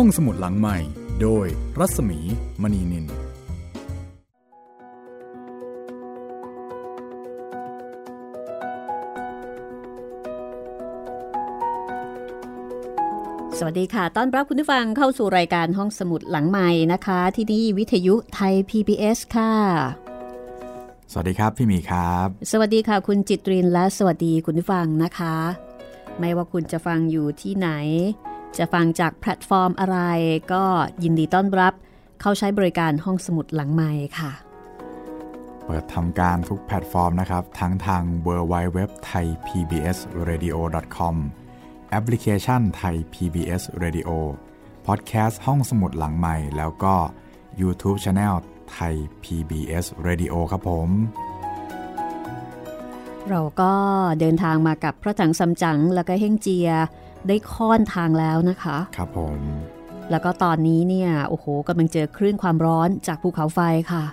ห้องสมุดหลังใหม่ โดยรัศมีมณีนิน สวัสดีค่ะ ต้อนรับคุณผู้ฟังเข้าสู่รายการห้องสมุดหลังใหม่นะคะ ที่นี่วิทยุไทย PBS ค่ะ สวัสดีครับ พี่หมีครับ สวัสดีค่ะคุณจิตรินและสวัสดีคุณผู้ฟังนะคะ ไม่ว่าคุณจะฟังอยู่ที่ไหน จะฟังจากแพลตฟอร์มอะไรก็ยินดีต้อนรับ เข้าใช้บริการห้องสมุดหลังใหม่ค่ะ เปิดทำการทุกแพลตฟอร์มนะครับ ทั้งทาง w w w t h a i PBS Radio com แอปพลิเคชัน Thai PBS Radio พอดแคสต์ห้องสมุดหลังใหม่ แล้วก็ YouTube Channel Thai PBS Radio ครับผม เราก็เดินทางมากับพระถังซัมจั๋งแล้วก็เฮงเจีย ได้ค่อนทางแล้วนะคะ ครับผม แล้วก็ตอนนี้เนี่ยโอ้โหกำลังเจอคลื่นความร้อนจากภูเขาไฟค่ะ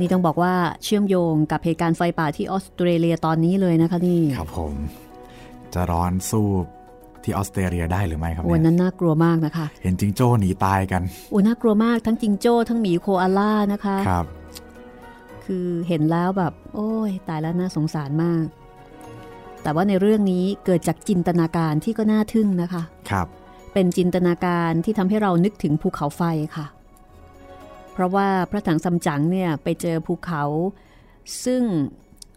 นี่ต้องบอกว่าเชื่อมโยงกับเหตุการณ์ไฟป่าที่ออสเตรเลียตอนนี้เลยนะคะนี่ ครับผม จะร้อนสู้ที่ออสเตรเลียได้หรือไม่ครับวันเนี่ยนั้นน่ากลัวมากนะคะ เห็นจิงโจ้หนีตายกันโอ้น่ากลัวมากทั้งจิงโจ้ทั้งหมีโคอาล่านะคะ ครับ คือเห็นแล้วแบบ โอ้ยตายแล้วน่าสงสารมาก แต่ว่าในเรื่องนี้เกิดจากจินตนาการที่ก็น่าทึ่งนะคะครับ เป็นจินตนาการที่ทำให้เรานึกถึงภูเขาไฟค่ะ เพราะว่าพระถังซัมจั๋งเนี่ยไปเจอภูเขา ซึ่ง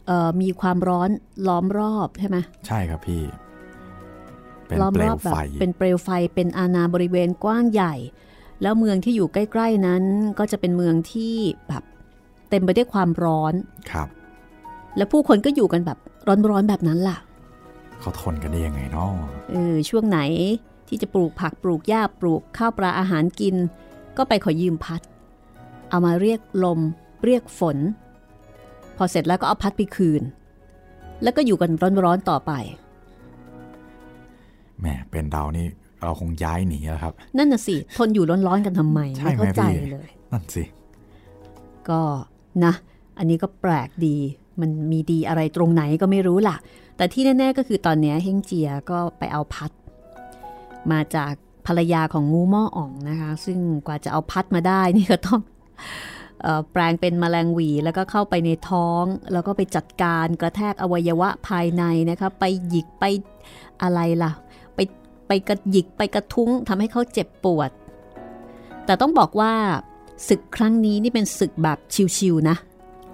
เอ่อมีความร้อนล้อมรอบใช่ไหมใช่ครับพี่เป็นล้อมเปลรอวบแบไฟบเป็นเปลวไฟเป็นอาณาบริเวณกว้างใหญ่ แล้วเมืองที่อยู่ใกล้ ๆ นั้นก็จะเป็นเมืองที่แบบเต็มไปด้วยความร้อนครับ แล้วผู้คนก็อยู่กันแบบ ร้อนๆแบบนั้นล่ะ เขาทนกันได้ยังไงเนาะเออช่วงไหนที่จะปลูกผักปลูกหญ้าปลูกข้าวปลาอาหารกิน ก็ไปขอยืมพัด เอามาเรียกลม เรียกฝน พอเสร็จแล้วก็เอาพัดไปคืน แล้วก็อยู่กันร้อนๆต่อไปแหมเป็นเรานี่เราคงย้ายหนีแล้วครับ นั่นน่ะสิทนอยู่ร้อนๆกันทำไมใช่ไม่ไหมเข้าใจพี่เลย นั่นสิ ก็นะ อันนี้ก็แปลกดี มันมีดีอะไรตรงไหนก็ไม่รู้ล่ะ แต่ที่แน่ ๆ ก็คือตอนเนี้ยเฮงเจียก็ไปเอาพัด มาจากภรรยาของงูหม้ออ่องนะคะ ซึ่งกว่าจะเอาพัดมาได้นี่ก็ต้องออแปลงเป็นแมลงหวีแล้วก็เข้าไปในท้อง แล้วก็ไปจัดการกระแทกอวัยวะภายในนะคะ ไปหยิกไปอะไรล่ะ ไปไปกระหยิกไปกระทุ้งทำให้เขาเจ็บปวด แต่ต้องบอกว่าศึกครั้งนี้นี่เป็นศึกแบบชิวๆนะ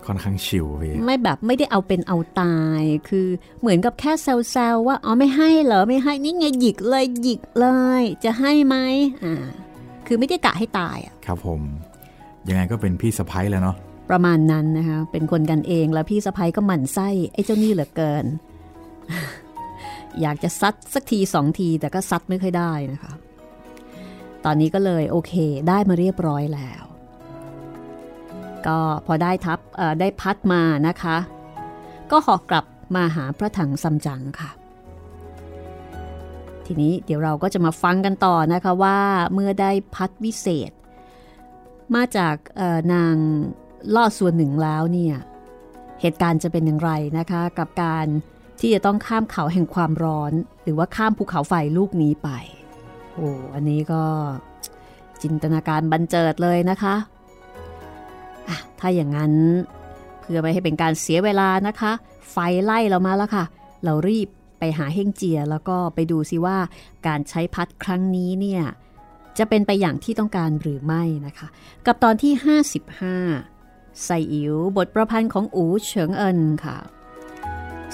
ค่อนข้างชิวพี่ไม่แบบไม่ได้เอาเป็นเอาตาย คือเหมือนกับแค่แซวๆว่าอ๋อไม่ให้เหรอไม่ให้นี่ไงหยิกเลยหยิกเลย จะให้ไหมอ่าคือไม่ได้กะให้ตายอะครับผม ยังไงก็เป็นพี่สะพ้ยแล้วเนาะประมาณนั้นนะคะเป็นคนกันเองแล้วพี่สะพ้ยก็หมั่นไส้ไอ้เจ้านี่เหลือเกิน อยากจะซัดสักทีสองทีแต่ก็ซัดไม่ค่อยได้นะคะ ตอนนี้ก็เลยโอเค ได้มาเรียบร้อยแล้ว ก็พอได้ทับได้พัดมานะคะ ก็หอกกลับมาหาพระถังซัมจั๋งค่ะ ทีนี้เดี๋ยวเราก็จะมาฟังกันต่อนะคะว่าเมื่อได้พัดวิเศษ มาจากนางล่อส่วนหนึ่งแล้วเนี่ยเหตุการณ์จะเป็นอย่างไรนะคะ กับการที่จะต้องข้ามเขาแห่งความร้อน หรือว่าข้ามภูเขาไฟลูกนี้ไป โอ้อันนี้ก็จินตนาการบันเจิดเลยนะคะ ถ้าอย่างนั้น เพื่อไม่ให้เป็นการเสียเวลานะคะ ไฟไล่เรามาแล้วค่ะ เรารีบไปหาเฮงเจียแล้วก็ไปดูซิว่าการใช้พัดครั้งนี้เนี่ยจะเป็นไปอย่างที่ต้องการหรือไม่นะคะ กับตอนที่ 55ไซอิ๋วบทประพันธ์ของอูเฉิงเอินค่ะ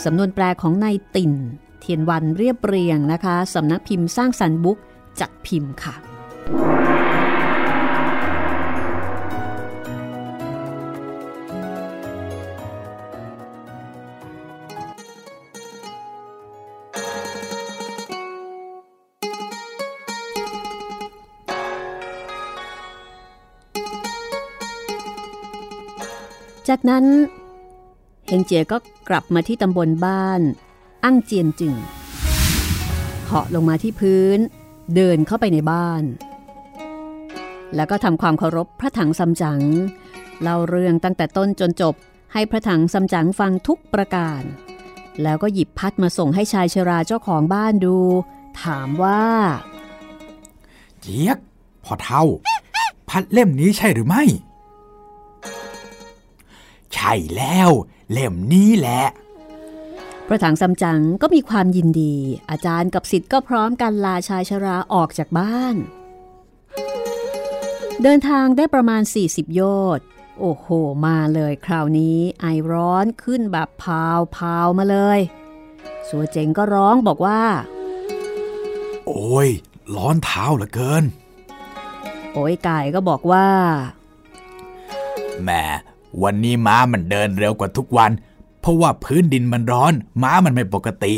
สำนวนแปลของนายติ่น เทียนวันเรียบเรียงนะคะสำนักพิมพ์สร้างสรรค์บุ๊กจัดพิมพ์ค่ะ จากนั้นเฮงเจียก็กลับมาที่ตำบลบ้าน อั้งเจียนจึงเหาะลงมาที่พื้น เดินเข้าไปในบ้าน แล้วก็ทำความเคารพพระถังซัมจั๋งเล่าเรื่องตั้งแต่ต้นจนจบให้พระถังซัมจั๋งฟังทุกประการ แล้วก็หยิบพัดมาส่งให้ชายชราเจ้าของบ้านดู ถามว่า เจี๊ยกพอเท่า พัดเล่มนี้ใช่หรือไม่ ใช่แล้ว เล่มนี้แหละ พระถังซัมจั๋งก็มีความยินดี อาจารย์กับสิทธิ์ก็พร้อมกันลาชายชราออกจากบ้าน เดินทางได้ประมาณ 40 โยชน์โอ้โห มาเลยคราวนี้ไอร้อนขึ้นแบบพาวพาวมาเลย สัวเจ๋งก็ร้องบอกว่า โอ้ย ร้อนเท้าเหลือเกิน โอ้ยไก่ก็บอกว่าแหม วันนี้ม้ามันเดินเร็วกว่าทุกวัน เพราะว่าพื้นดินมันร้อน ม้ามันไม่ปกติ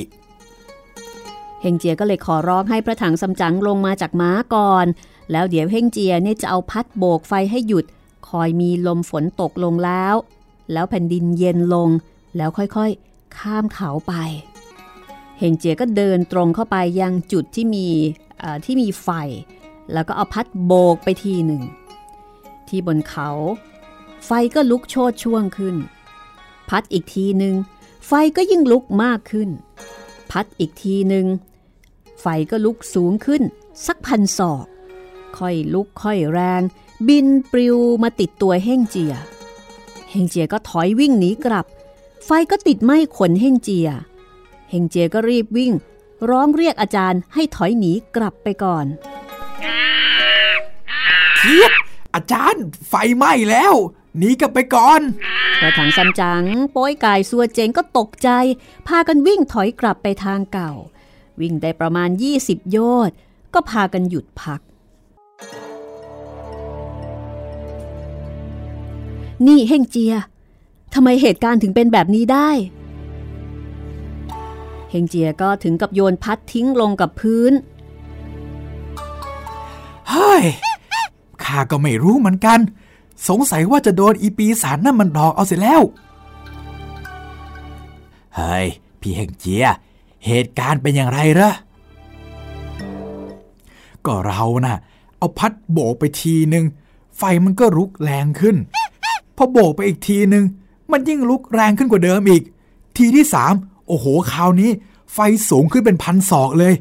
เฮงเจียก็เลยขอร้องให้พระถังซัมจั๋งลงมาจากม้าก่อน แล้วเดี๋ยวเฮงเจียเนี่ยจะเอาพัดโบกไฟให้หยุด คอยมีลมฝนตกลงแล้ว แล้วแผ่นดินเย็นลง แล้วค่อยๆ ข้ามเขาไปเฮงเจียก็เดินตรงเข้าไปยังจุดที่มีที่มีไฟ แล้วก็เอาพัดโบกไปทีหนึ่ง ที่บนเขา ไฟก็ลุกโชดช่วงขึ้น พัดอีกทีหนึ่งไฟก็ยิ่งลุกมากขึ้น พัดอีกทีหนึ่งไฟก็ลุกสูงขึ้น สักพันศอก ค่อยลุกค่อยแรง บินปลิวมาติดตัวเฮ่งเจีย เฮ่งเจียก็ถอยวิ่งหนีกลับ ไฟก็ติดไหม้ขนเฮ่งเจีย เฮ่งเจียก็รีบวิ่ง ร้องเรียกอาจารย์ให้ถอยหนีกลับไปก่อนเทียบอาจารย์ไฟไหม้แล้ว หนีกลับไปก่อนกระถังซัมจั๋งโป้ยกายซัวเจงก็ตกใจ พากันวิ่งถอยกลับไปทางเก่า วิ่งได้ประมาณ 20 โยชน์ก็พากันหยุดพัก นี่เฮงเจียทำไมเหตุการณ์ถึงเป็นแบบนี้ได้เฮงเจียก็ถึงกับโยนพัดทิ้งลงกับพื้นเฮ้ยข้าก็ไม่รู้เหมือนกัน สงสัยว่าจะโดนอีปีศาจนั่นมันหลอกเอาเสร็จแล้ว เฮ้ย พี่เฮงเจีย เหตุการณ์เป็นอย่างไรเหรอก็เรานะ่ะ เอาพัดโบกไปทีหนึ่งไฟมันก็ลุกแรงขึ้น พอโบกไปอีกทีหนึ่งมันยิ่งลุกแรงขึ้นกว่าเดิมอีก ทีที่สามโอ้โหคราวนี้ ไฟสูงขึ้นเป็นพันศอกเลย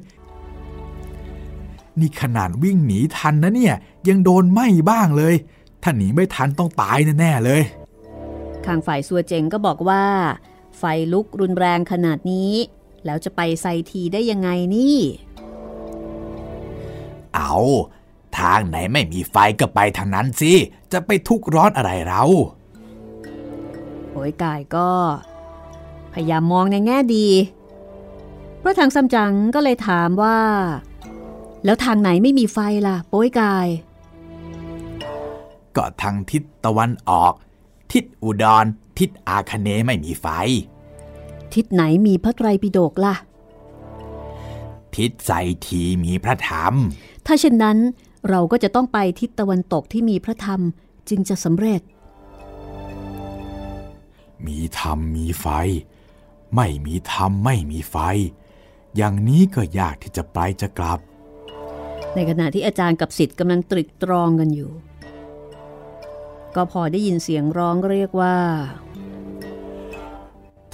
นี่ขนาดวิ่งหนีทันนะเนี่ย ยังโดนไหม้บ้างเลย ถ้าหนีไม่ทันต้องตายแน่ๆเลยข้างฝ่ายซัวเจงก็บอกว่า ไฟลุกรุนแรงขนาดนี้ แล้วจะไปไซทีได้ยังไงนี่ เอาทางไหนไม่มีไฟก็ไปทางนั้นสิ จะไปทุกข์ร้อนอะไรเราโอยกายก็ พยายามมองในแง่ดีพระถังซัมจั๋งก็เลยถามว่า แล้วทางไหนไม่มีไฟล่ะ โป้ยกาย ก็ทางทิศตะวันออก ทิศอุดร ทิศอาคเนย์ไม่มีไฟ ทิศไหนมีพระไตรปิฎกล่ะ ทิศไซทีมีพระธรรม ถ้าเช่นนั้นเราก็จะต้องไปทิศตะวันตกที่มีพระธรรมจึงจะสำเร็จ มีธรรมมีไฟ ไม่มีธรรมไม่มีไฟ อย่างนี้ก็ยากที่จะไปจะกลับ ในขณะที่อาจารย์กับสิทธิ์กำลังตรึกตรองกันอยู่ ก็พอได้ยินเสียงร้องเรียกว่า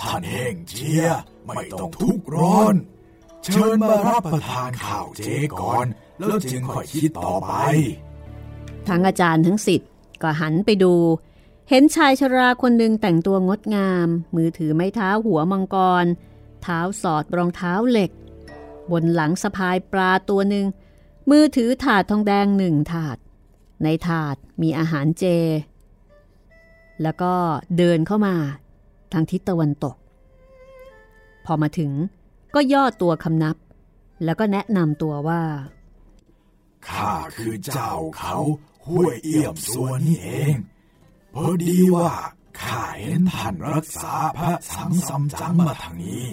ท่านเฮงเจีย ไม่ต้องทุกข์ร้อน เชิญมารับประทานข้าวเจก่อน แล้วจึงค่อยคิดต่อไป ทั้งอาจารย์ทั้งสิทธิ์ก็หันไปดู เห็นชายชราคนหนึ่งแต่งตัวงดงาม มือถือไม้เท้าหัวมังกร เท้าสอดรองเท้าเหล็ก บนหลังสะพายปลาตัวหนึ่งมือถือถาดทองแดงหนึ่งถาด ในถาดมีอาหารเจ แล้วก็เดินเข้ามาทางทิศตะวันตก พอมาถึงก็ย่อตัวคำนับ แล้วก็แนะนำตัวว่า ข้าคือเจ้าเขาห้วยเอี่ยมส่วนนี้เอง พอดีว่าข้าเห็นท่านรักษาพระสังสำจังมาทางนี้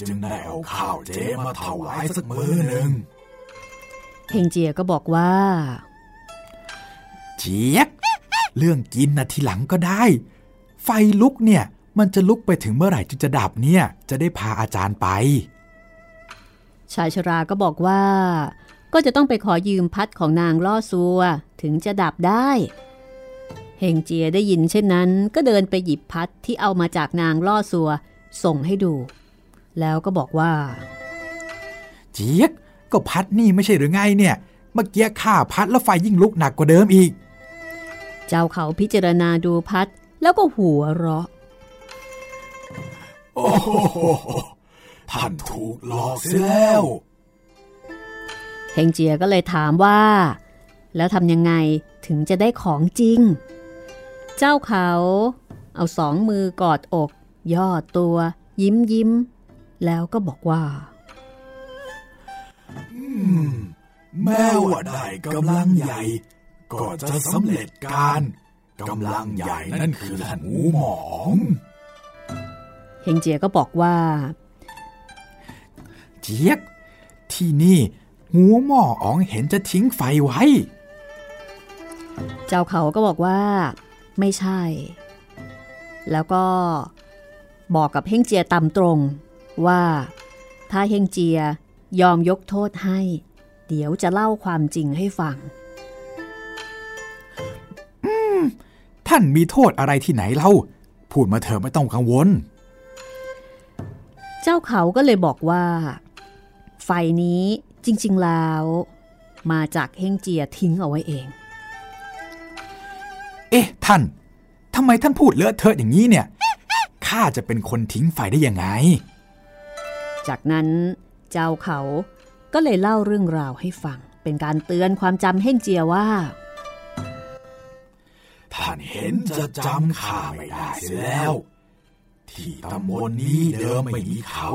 จึงได้เอาข้าวเจมาถวายสักมือหนึ่งเฮงเจียก็บอกว่า เจี๊ยก เรื่องกินนะทีหลังก็ได้ ไฟลุกเนี่ยมันจะลุกไปถึงเมื่อไหร่จึงจะดับเนี่ย จะได้พาอาจารย์ไป ชายชราก็บอกว่า ก็จะต้องไปขอยืมพัดของนางล่อซัวถึงจะดับได้ เฮงเจียได้ยินเช่นนั้น ก็เดินไปหยิบพัดที่เอามาจากนางล่อซัวส่งให้ดู แล้วก็บอกว่า เจี๊ยกก็พัดนี่ไม่ใช่หรือไงเนี่ย เมื่อกี้ข้าพัดแล้วไฟยิ่งลุกหนักกว่าเดิมอีก เจ้าเขาพิจารณาดูพัดแล้วก็หัวเราะ โอ้โหท่านถูกหลอกเสียแล้วเฮงเจียก็เลยถามว่า แล้วทำยังไงถึงจะได้ของจริง เจ้าเขา เอาสองมือกอดอก ย่อตัว ยิ้มยิ้ม แล้วก็บอกว่าแม้ว่าได้กำลังใหญ่ ก็จะสำเร็จการกำลังใหญ่นั่นคือท่านหมูหมองเฮงเจียก็บอกว่า เจี๊ยกที่นี่หูหม้ออ๋องเห็นจะทิ้งไฟไว้ เจ้าเขาก็บอกว่า ไม่ใช่ แล้วก็บอกกับเฮงเจียตามตรงว่า ถ้าเฮงเจียยอมยกโทษให้ เดี๋ยวจะเล่าความจริงให้ฟัง ท่านมีโทษอะไรที่ไหนเล่า พูดมาเถอะไม่ต้องกังวล เจ้าเขาก็เลยบอกว่า ไฟนี้จริง ๆ แล้ว มาจากเฮงเจียทิ้งเอาไว้เอง เอ๊ะ ท่านทำไมท่านพูดเลอะเทอะอย่างนี้เนี่ยข้าจะเป็นคนทิ้งไฟได้ยังไง จากนั้นเจ้าเขาก็เลยเล่าเรื่องราวให้ฟัง เป็นการเตือนความจำเฮงเจียว่า ท่านเห็นจะจำข้าไม่ได้เสียแล้ว ที่ตำบลนี้เดิมไม่มีเขา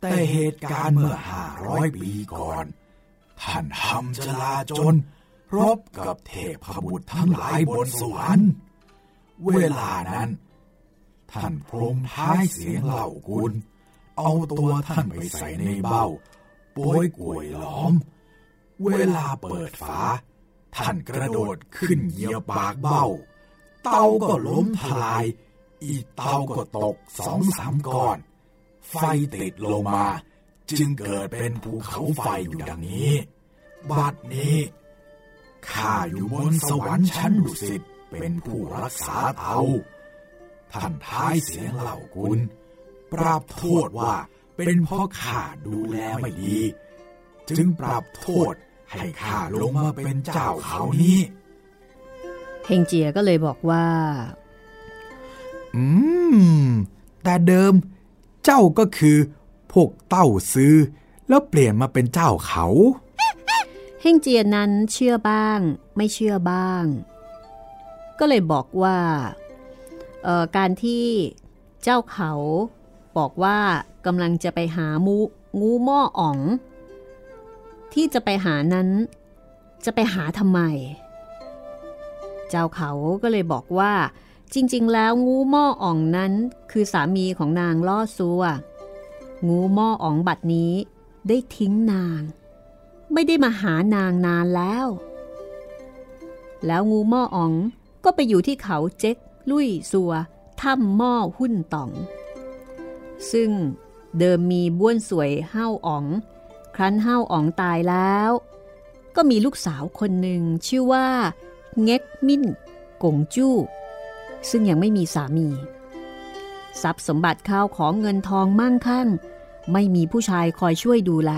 แต่เหตุการณ์เมื่อห้าร้อยปีก่อน ท่านทำจลาจน รบกับเทพบุตรทั้งหลายบนสวรรค์เวลานั้น ท่านพรมท้ายเสียงเหล่ากุลเอาตัวท่านไปใส่ในเบ้าโป้ยกลวยล้อม เวลาเปิดฝา ท่านกระโดดขึ้นเหยียบปากเบ้า เตาก็ล้มทลาย อีเตาก็ตกสองสามก้อน ไฟติดลงมา จึงเกิดเป็นภูเขาไฟอยู่ดังนี้ บัดนี้ข้าอยู่บนสวรรค์ชั้นดุสิตเป็นผู้รักษาเตาท่านท้ายเสียงเหล่ากุลปรับโทษว่าเป็นเพราะข้าดูแลไม่ดี จึงปรับโทษ ให้ข้าลงมาเป็นเจ้าเขานี้เฮงเจียก็เลยบอกว่า อืม แต่เดิม เจ้าก็คือพวกเต้าซื้อ แล้วเปลี่ยนมาเป็นเจ้าเขาเฮงเจียนั้นเชื่อบ้าง ไม่เชื่อบ้าง ก็เลยบอกว่าเอ่อการที่เจ้าเขาบอกว่ากำลังจะไปหามูงูหม้ออ๋อง ที่จะไปหานั้น จะไปหาทำไม เจ้าเขาก็เลยบอกว่า จริง ๆ แล้วงูหม้ออ่องนั้น คือสามีของนางล่อซัว งูหม้ออ่องบัดนี้ได้ทิ้งนาง ไม่ได้มาหานางนานแล้ว แล้วงูหม้ออ๋องก็ไปอยู่ที่เขาเจ๊กลุยซัวถ้ำหม้อหุ้นต๋อง ซึ่งเดิมมีบ้วนสวยเห้าอ๋อง ครั้นห้าอ๋องตายแล้ว ก็มีลูกสาวคนหนึ่งชื่อว่าเง็กมิ่นกงจู้ ซึ่งยังไม่มีสามี ทรัพย์สมบัติข้าวของเงินทองมั่งคั่ง ไม่มีผู้ชายคอยช่วยดูแล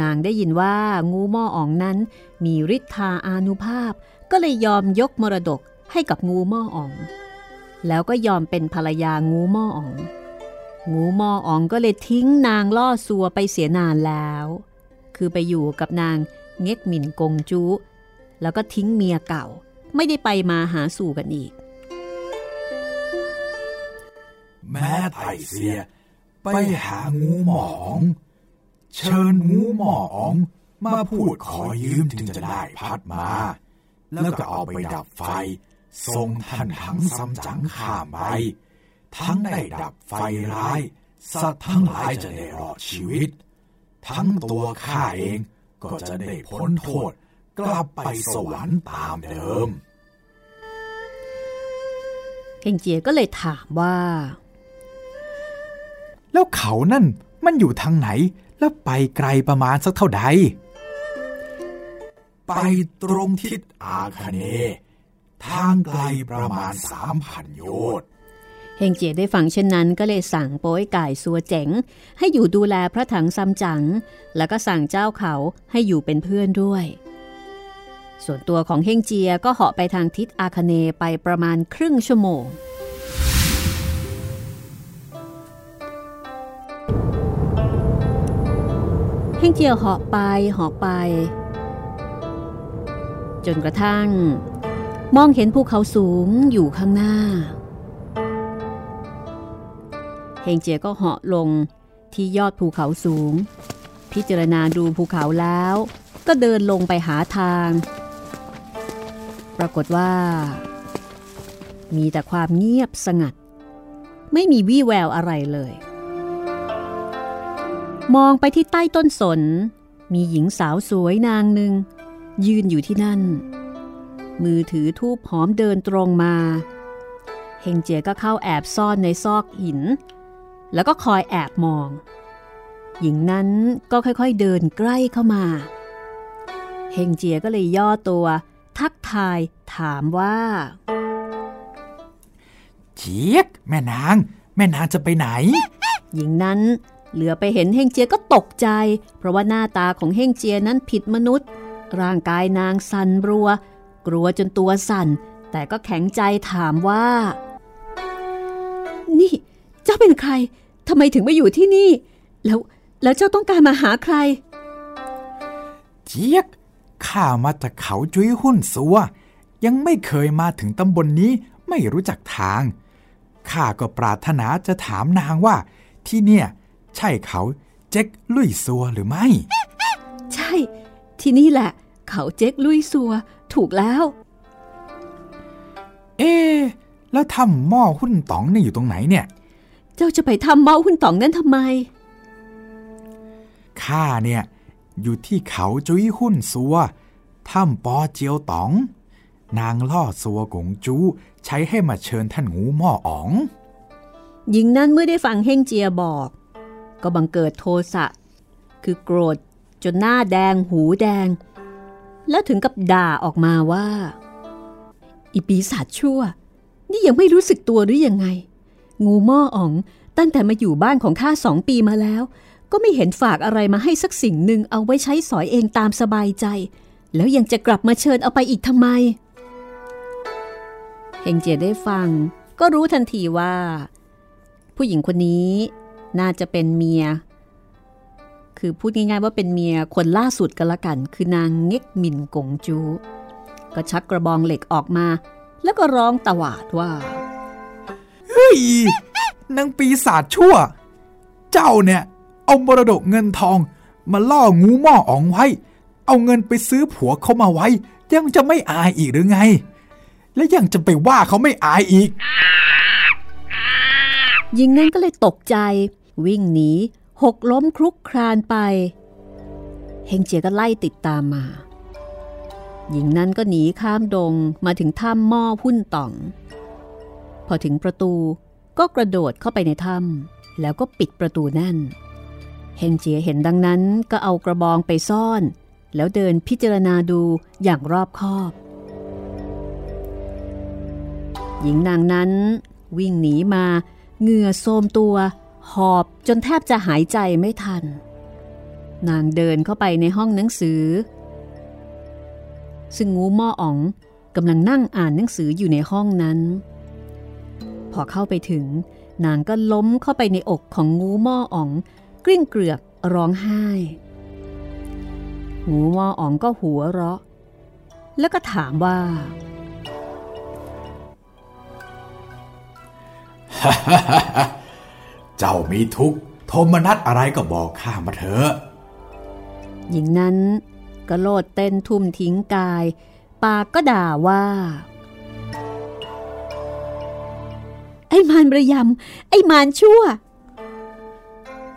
นางได้ยินว่างูหม้ออ๋องนั้นมีฤทธาอานุภาพ ก็เลยยอมยกมรดกให้กับงูหม้ออ๋อง แล้วก็ยอมเป็นภรรยางูหม้ออ๋อง งูหม้ออ๋องก็เลยทิ้งนางล่อซัวไปเสียนานแล้ว คือไปอยู่กับนางเง็กหมินกงจู แล้วก็ทิ้งเมียเก่า ไม่ได้ไปมาหาสู่กันอีก แม้ไต่เสีย ไปหางูหมองเชิญงูหมองมาพูดขอยืมจึงจะได้พัดมา แล้วก็เอาไปดับไฟส่งท่านทั้งซ้ำจังข้ามไป ทั้งได้ดับไฟร้าย สัตว์ทั้งหลายจะได้รอดชีวิต ทั้งตัวข้าเองก็จะได้พ้นโทษ กลับไปสวรรค์ตามเดิมเฮงเจียก็เลยถามว่า แล้วเขานั่นมันอยู่ทางไหน แล้วไปไกลประมาณสักเท่าใด ไปตรงทิศอาคเนย์ทางไกลประมาณสามพันโยชน์ เฮงเจียได้ฟังเช่นนั้นก็เลยสั่งโป้ยก่ายสัวเจ๋ง ให้อยู่ดูแลพระถังซัมจั๋งแล้วก็สั่งเจ้าเขาให้อยู่เป็นเพื่อนด้วย ส่วนตัวของเฮงเจียก็เหาะไปทางทิศอาคเนไปประมาณครึ่งชั่วโมง เฮงเจียเหาะไปเหาะไป จนกระทั่ง มองเห็นภูเขาสูงอยู่ข้างหน้า เฮงเจียก็เหาะลงที่ยอดภูเขาสูง พิจารณาดูภูเขาแล้ว ก็เดินลงไปหาทาง ปรากฏว่า มีแต่ความเงียบสงัด ไม่มีวี่แววอะไรเลย มองไปที่ใต้ต้นสน มีหญิงสาวสวยนางหนึ่ง ยืนอยู่ที่นั่น มือถือทูบหอมเดินตรงมาเฮงเจียก็เข้าแอบซ่อนในซอกหิน แล้วก็คอยแอบมอง หญิงนั้นก็ค่อยๆเดินใกล้เข้ามา เฮงเจียก็เลยย่อตัว ทักทายถามว่าเจี๊ยกแม่นาง แม่นางจะไปไหน หญิงนั้นเหลือไปเห็นเฮงเจียก็ตกใจ เพราะว่าหน้าตาของเฮงเจียนั้นผิดมนุษย์ ร่างกายนางสั่นรัว กลัวจนตัวสั่น แต่ก็แข็งใจถามว่า นี่ เจ้าเป็นใคร ทำไมถึงมาอยู่ที่นี่ แล้วแล้วเจ้าต้องการมาหาใคร เจี๊ยกข้ามาจากเขาจุ้ยหุ้นสัว ยังไม่เคยมาถึงตำบลนนี้ไม่รู้จักทางข้าก็ปรารถนาจะถามนางว่า ที่เนี่ย ใช่เขาเจ๊กลุยซัวหรือไม่ ใช่ ที่นี่แหละ เขาเจ๊กลุยซัว ถูกแล้ว เอ๊ะแล้วทำหม้อหุ้นต๋องนี่อยู่ตรงไหนเนี่ย เจ้าจะไปทำเมาหุ่นต่องนั้นทำไม ข้าเนี่ย อยู่ที่เขาจุ้ยหุ้นซัวถ้ำปอเจียวต๋อง นางล่อซัวกงจูใช้ให้มาเชิญท่านงูหม้ออ๋องหญิงนั้นเมื่อได้ฟังเฮงเจียบอก ก็บังเกิดโทสะคือโกรธจนหน้าแดงหูแดง แล้วถึงกับด่าออกมาว่า อีปีศาจชั่ว นี่ยังไม่รู้สึกตัวหรือยังไง งูหม้ออ๋อง ตั้งแต่มาอยู่บ้านของข้าสองปีมาแล้ว ก็ไม่เห็นฝากอะไรมาให้สักสิ่งหนึ่งเอาไว้ใช้สอยเองตามสบายใจ แล้วยังจะกลับมาเชิญเอาไปอีกทำไมเฮงเจียได้ฟัง ก็รู้ทันทีว่า ผู้หญิงคนนี้น่าจะเป็นเมีย คือพูดง่ายๆว่าเป็นเมียคนล่าสุดกันละกัน คือนางเง็กมินกงจู ก็ชักกระบองเหล็กออกมา แล้วก็ร้องตวาดว่า เฮ้ยนางปีศาจชั่ว เจ้าเนี่ย เอามรดกเงินทอง มาล่องูหม้ออ๋องไว้ เอาเงินไปซื้อผัวเขามาไว้ ยังจะไม่อายอีกหรือไง และยังจะไปว่าเขาไม่อายอีกหญิงนั้นก็เลยตกใจ วิ่งหนีหกล้มคลุกครานไปเฮงเจียก็ไล่ติดตามมา หญิงนั้นก็หนีข้ามดงมาถึงถ้ำหม้อหุ้นต่อง พอถึงประตูก็กระโดดเข้าไปในถ้ำแล้วก็ปิดประตูแน่นเฮงเจียเห็นดังนั้นก็เอากระบองไปซ่อน แล้วเดินพิจารณาดูอย่างรอบคอบ หญิงนางนั้นวิ่งหนีมาเหงื่อโทมตัว หอบจนแทบจะหายใจไม่ทัน นางเดินเข้าไปในห้องหนังสือ ซึ่งงูม้ออ๋องกำลังนั่งอ่านหนังสืออยู่ในห้องนั้น พอเข้าไปถึง นางก็ล้มเข้าไปในอกของงูหม้ออ๋อง กลิ้งเกลือกร้องไห้ งูหม้ออ๋องก็หัวเราะ แล้วก็ถามว่าเจ้ามีทุกข์โทมนัสอะไรก็บอกข้ามาเถอะ หญิงนั้นก็โลดเต้นทุ่มทิ้งกาย ปากก็ด่าว่า อ้มารประยำไอ้มารชั่ว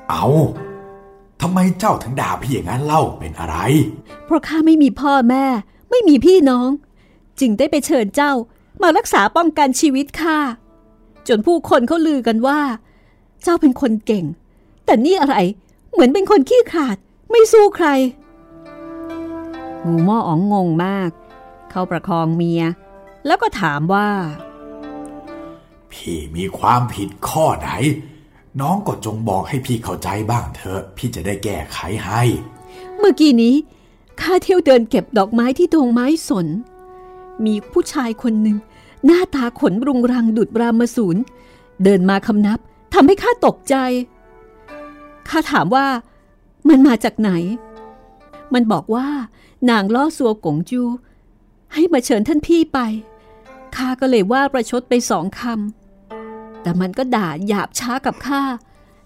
เอาทำไมเจ้าถึงด่าพี่อย่างนั้นเล่าเป็นอะไร เพราะข้าไม่มีพ่อแม่ ไม่มีพี่น้อง จึงได้ไปเชิญเจ้ามารักษาป้องกันชีวิตข้าจนผู้คนเขาลือกันว่า เจ้าเป็นคนเก่ง แต่นี่อะไรเหมือนเป็นคนขี้ขลาด ไม่สู้ใครงูหม้ออ๋องงงมาก เขาประคองเมีย แล้วก็ถามว่า พี่มีความผิดข้อไหน น้องก็จงบอกให้พี่เข้าใจบ้างเถอะ พี่จะได้แก้ไขให้ เมื่อกี้นี้ข้าเที่ยวเดินเก็บดอกไม้ที่ตรงไม้สน มีผู้ชายคนหนึ่ง หน้าตาขนรุงรังดุดรามสูนเดินมาคำนับทำให้ข้าตกใจข้าถามว่ามันมาจากไหน มันบอกว่านางล่อสัวกงจู ให้มาเชิญท่านพี่ไปข้าก็เลยว่าประชดไปสองคำ แต่มันก็ด่าหยาบช้ากับข้า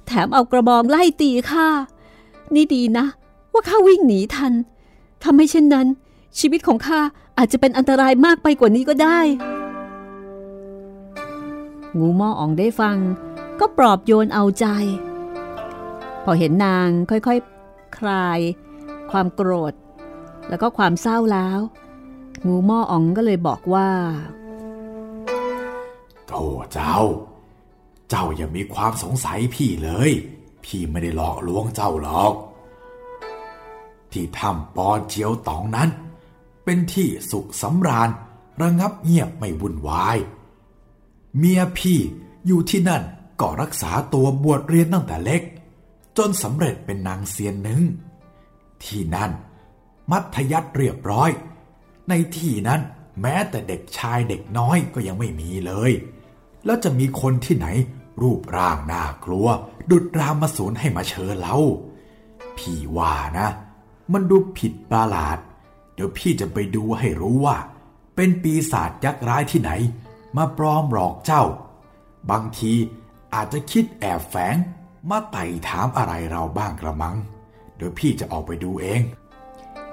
แถมเอากระบองไล่ตีข้า นี่ดีนะ ว่าข้าวิ่งหนีทันทำให้เช่นนั้น ชีวิตของข้าอาจจะเป็นอันตรายมากไปกว่านี้ก็ได้ งูม่ออ่องได้ฟัง ก็ปลอบโยนเอาใจ พอเห็นนางค่อยๆคคลาย ความโกรธ แล้วก็ความเศร้าแล้ว งูม่ออ่องก็เลยบอกว่าโธ่เจ้า เจ้าอย่ามีความสงสัยพี่เลย พี่ไม่ได้หลอกลวงเจ้าหรอก ที่ถ้ำปอนเจียวตองนั้น เป็นที่สุขสำราญระงับเงียบไม่วุ่นวาย เมียพี่อยู่ที่นั่นก็รักษาตัวบวชเรียนตั้งแต่เล็ก จนสำเร็จเป็นนางเซียนหนึ่ง ที่นั่น มัธยัติเรียบร้อย ในที่นั้นแม้แต่เด็กชายเด็กน้อยก็ยังไม่มีเลย แล้วจะมีคนที่ไหน รูปร่างน่ากลัว ดุดรามมาสูนให้มาเชิญเรา พี่ว่านะ มันดูผิดประหลาด เดี๋ยวพี่จะไปดูให้รู้ว่า เป็นปีศาจยักษ์ร้ายที่ไหน มาปลอมหลอกเจ้า บางทีอาจจะคิดแอบแฝง มาไต่ถามอะไรเราบ้างกระมัง เดี๋ยวพี่จะออกไปดูเอง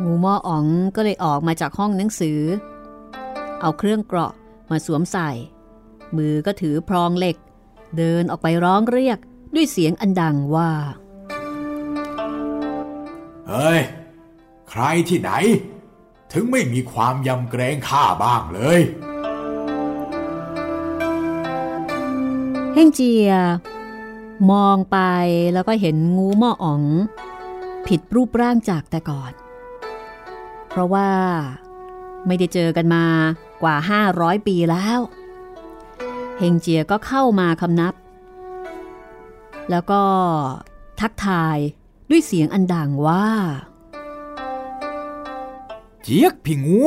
งูม่ออ๋องก็เลยออกมาจากห้องหนังสือ เอาเครื่องเกราะมาสวมใส่ มือก็ถือพรองเหล็ก เดินออกไปร้องเรียกด้วยเสียงอันดังว่า เฮ้ย ใครที่ไหน ถึงไม่มีความยำเกรงข้าบ้างเลยเฮ่งเจีย มองไปแล้วก็เห็นงูม่ออ๋อง ผิดรูปร่างจากแต่ก่อน เพราะว่าไม่ได้เจอกันมากว่า 500 ปีแล้ว เฮงเจียก็เข้ามาคำนับ แล้วก็ทักทายด้วยเสียงอันดังว่า เจี๊ยกพี่งู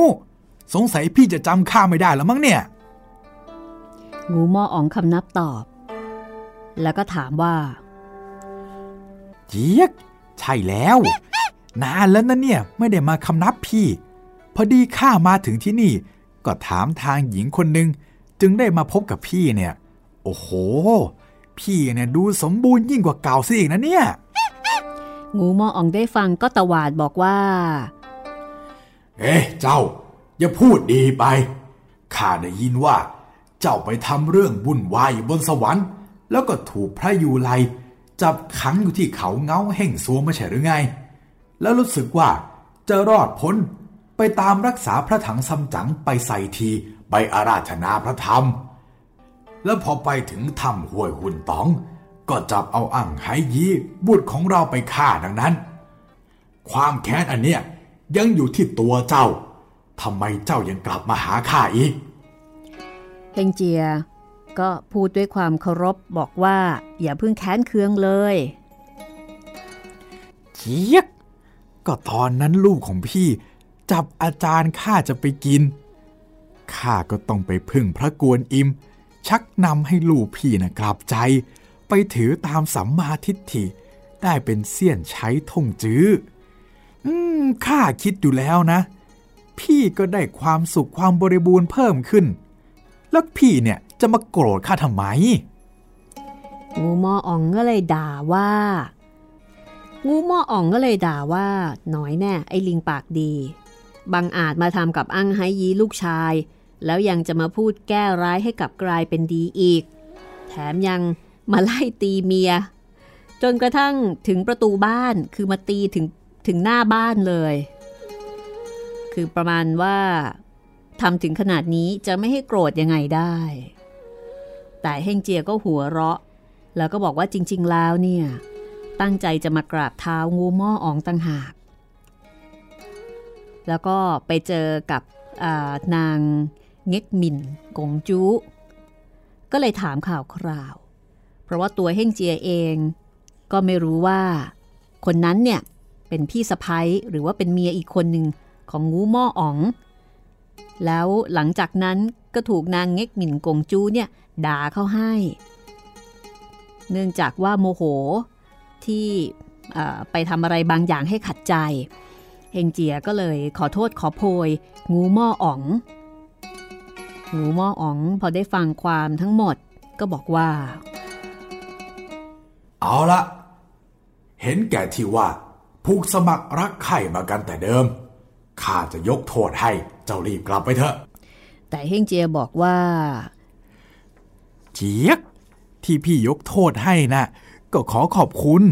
สงสัยพี่จะจำข้าไม่ได้แล้วมั้งเนี่ย งูม่ออ๋องคำนับตอบ แล้วก็ถามว่า เจี๊ยก ใช่แล้ว นานแล้วนะเนี่ย ไม่ได้มาคำนับพี่ พอดีข้ามาถึงที่นี่ ก็ถามทางหญิงคนหนึ่ง จึงได้มาพบกับพี่เนี่ย โอ้โห พี่เนี่ยดูสมบูรณ์ยิ่งกว่าเก่าซะอีกนะเนี่ย งูม่ออ๋องได้ฟังก็ตวาดบอกว่า เอ๊ะเจ้า อย่าพูดดีไป ข้าได้ยินว่า เจ้าไปทำเรื่องวุ่นวายอยู่บนสวรรค์ แล้วก็ถูกพระยูไลจับขังอยู่ที่เขาเงาแห่งซัวไม่ใช่หรือไง แล้วรู้สึกว่าจะรอดพ้นไปตามรักษาพระถังซัมจั๋งไปใส่ที ไปอาราธนาพระธรรม แล้วพอไปถึงถ้ำห้วยหุ่นตอง ก็จับเอาอ่างไหยีบุตรของเราไปฆ่าดังนั้น ความแค้นอันเนี้ยยังอยู่ที่ตัวเจ้าทำไมเจ้ายังกลับมาหาข้าอีกเฮงเจียก็พูดด้วยความเคารพบอกว่า อย่าเพิ่งแค้นเคืองเลยเจี๊ยกก็ตอนนั้นลูกของพี่ จับอาจารย์ข้าจะไปกิน ข้าก็ต้องไปพึ่งพระกวนอิม ชักนำให้ลูกพี่นะกลับใจ ไปถือตามสัมมาทิฏฐิ ได้เป็นเสี้ยนใช้ท่งจื้อ อืมข้าคิดอยู่แล้วนะ พี่ก็ได้ความสุขความบริบูรณ์เพิ่มขึ้น แล้วพี่เนี่ยจะมาโกรธข้าทำไม งูมออ่องก็เลยด่าว่า งูมออ่องก็เลยด่าว่า น้อยแน่ไอ้ลิงปากดี บังอาจมาทำกับอั้งไฮยีลูกชาย แล้วยังจะมาพูดแก้ร้ายให้กลับกลายเป็นดีอีก แถมยังมาไล่ตีเมีย จนกระทั่งถึงประตูบ้านคือมาตีถึงถึงหน้าบ้านเลย คือประมาณว่าทำถึงขนาดนี้จะไม่ให้โกรธยังไงได้ แต่เฮงเจียก็หัวเราะ แล้วก็บอกว่าจริง ๆ แล้วเนี่ย ตั้งใจจะมากราบเท้างูหม้ออองตังหาก แล้วก็ไปเจอกับนาง เง็กหมินกงจูก็เลยถามข่าวคราว เพราะว่าตัวเฮ่งเจียเองก็ไม่รู้ว่า คนนั้นเนี่ยเป็นพี่สะพ้ยหรือว่าเป็นเมียอีกคนหนึ่งของงูหม้ออ๋อง แล้วหลังจากนั้นก็ถูกนางเง็กหมิ่นกงจูเนี่ยด่าเข้าให้ เนื่องจากว่าโมโหที่ไปทำอะไรบางอย่างให้ขัดใจ เฮงเจียก็เลยขอโทษขอโพย งูหม้ออ๋อง งูหม้ออ๋องพอได้ฟังความทั้งหมดก็บอกว่า เอาละเห็นแก่ที่ว่าผูกสมัครรักใคร่มากันแต่เดิมข้าจะยกโทษให้เจ้ารีบกลับไปเถอะ แต่เฮงเจียบอกว่า เจียกที่พี่ยกโทษให้นะ่ะก็ขอขอบคุณ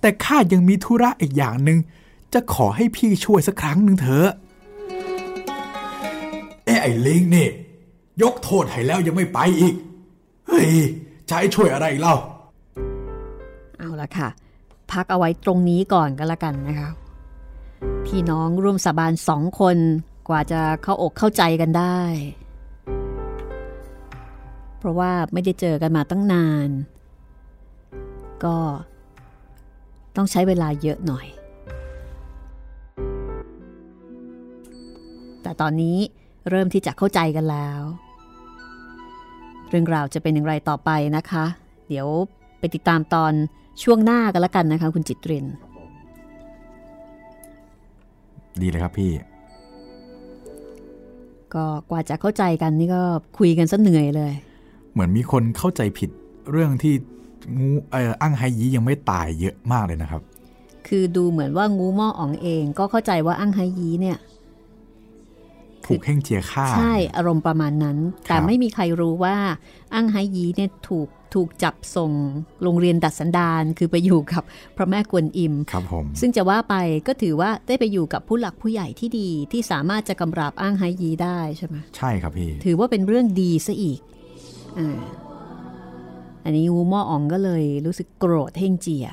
แต่ข้ายังมีธุระอีกอย่างหนึ่งจะขอให้พี่ช่วยสักครั้งหนึ่งเถอะเอ้ไอ้ลิงนี่ ยกโทษให้แล้วยังไม่ไปอีก เฮ้ยจะให้ช่วยอะไรเล่า เอาละค่ะ พักเอาไว้ตรงนี้ก่อนก็แล้วกันนะคะ พี่น้องร่วมสาบานสองคนกว่าจะเข้าอกเข้าใจกันได้ เพราะว่าไม่ได้เจอกันมาตั้งนาน ก็ต้องใช้เวลาเยอะหน่อย แต่ตอนนี้เริ่มที่จะเข้าใจกันแล้ว เรื่องราวจะเป็นอย่างไรต่อไปนะคะ เดี๋ยวไปติดตามตอนช่วงหน้ากันแล้วกันนะคะ คุณจิตริน ดีเลยครับพี่ ก็กว่าจะเข้าใจกันนี่ก็คุยกันซะเหนื่อยเลย เหมือนมีคนเข้าใจผิดเรื่องที่งูเอ่ออั้งไฮยียังไม่ตายเยอะมากเลยนะครับ คือดูเหมือนว่างูหม้ออ๋องเอง ก็เข้าใจว่าอั้งไฮยีเนี่ย ถูกเฮ่งเจียฆ่า ใช่อารมณ์ประมาณนั้น แต่ไม่มีใครรู้ว่าอั้งไฮยีเนี่ยถูกถูกจับส่งโรงเรียนดัดสันดานคือไปอยู่กับพระแม่กวนอิมครับผมซึ่งจะว่าไปก็ถือว่าได้ไปอยู่กับผู้หลักผู้ใหญ่ที่ดีที่สามารถจะกำราบอ้างไฮยีได้ใช่ไหมใช่ครับพี่ถือว่าเป็นเรื่องดีซะอีกอ่าอันนี้งูหม้ออ๋องก็เลยรู้สึกโกรธเฮงเจีย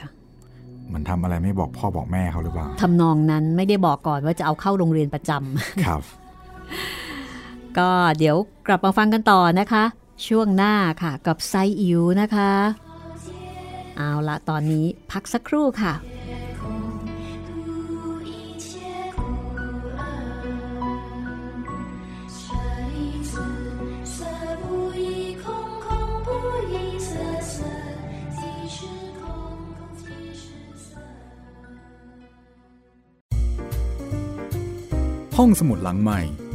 มันทำอะไรไม่บอกพ่อบอกแม่เขาหรือเปล่าทำนองนั้นไม่ได้บอกก่อนว่าจะเอาเข้าโรงเรียนประจำครับ ก็เดี๋ยวกลับมาฟังกันต่อนะคะ ช่วงหน้าค่ะกับไซอิ๋วนะคะ เอาละตอนนี้พักสักครู่ค่ะห้องสมุดหลังใหม่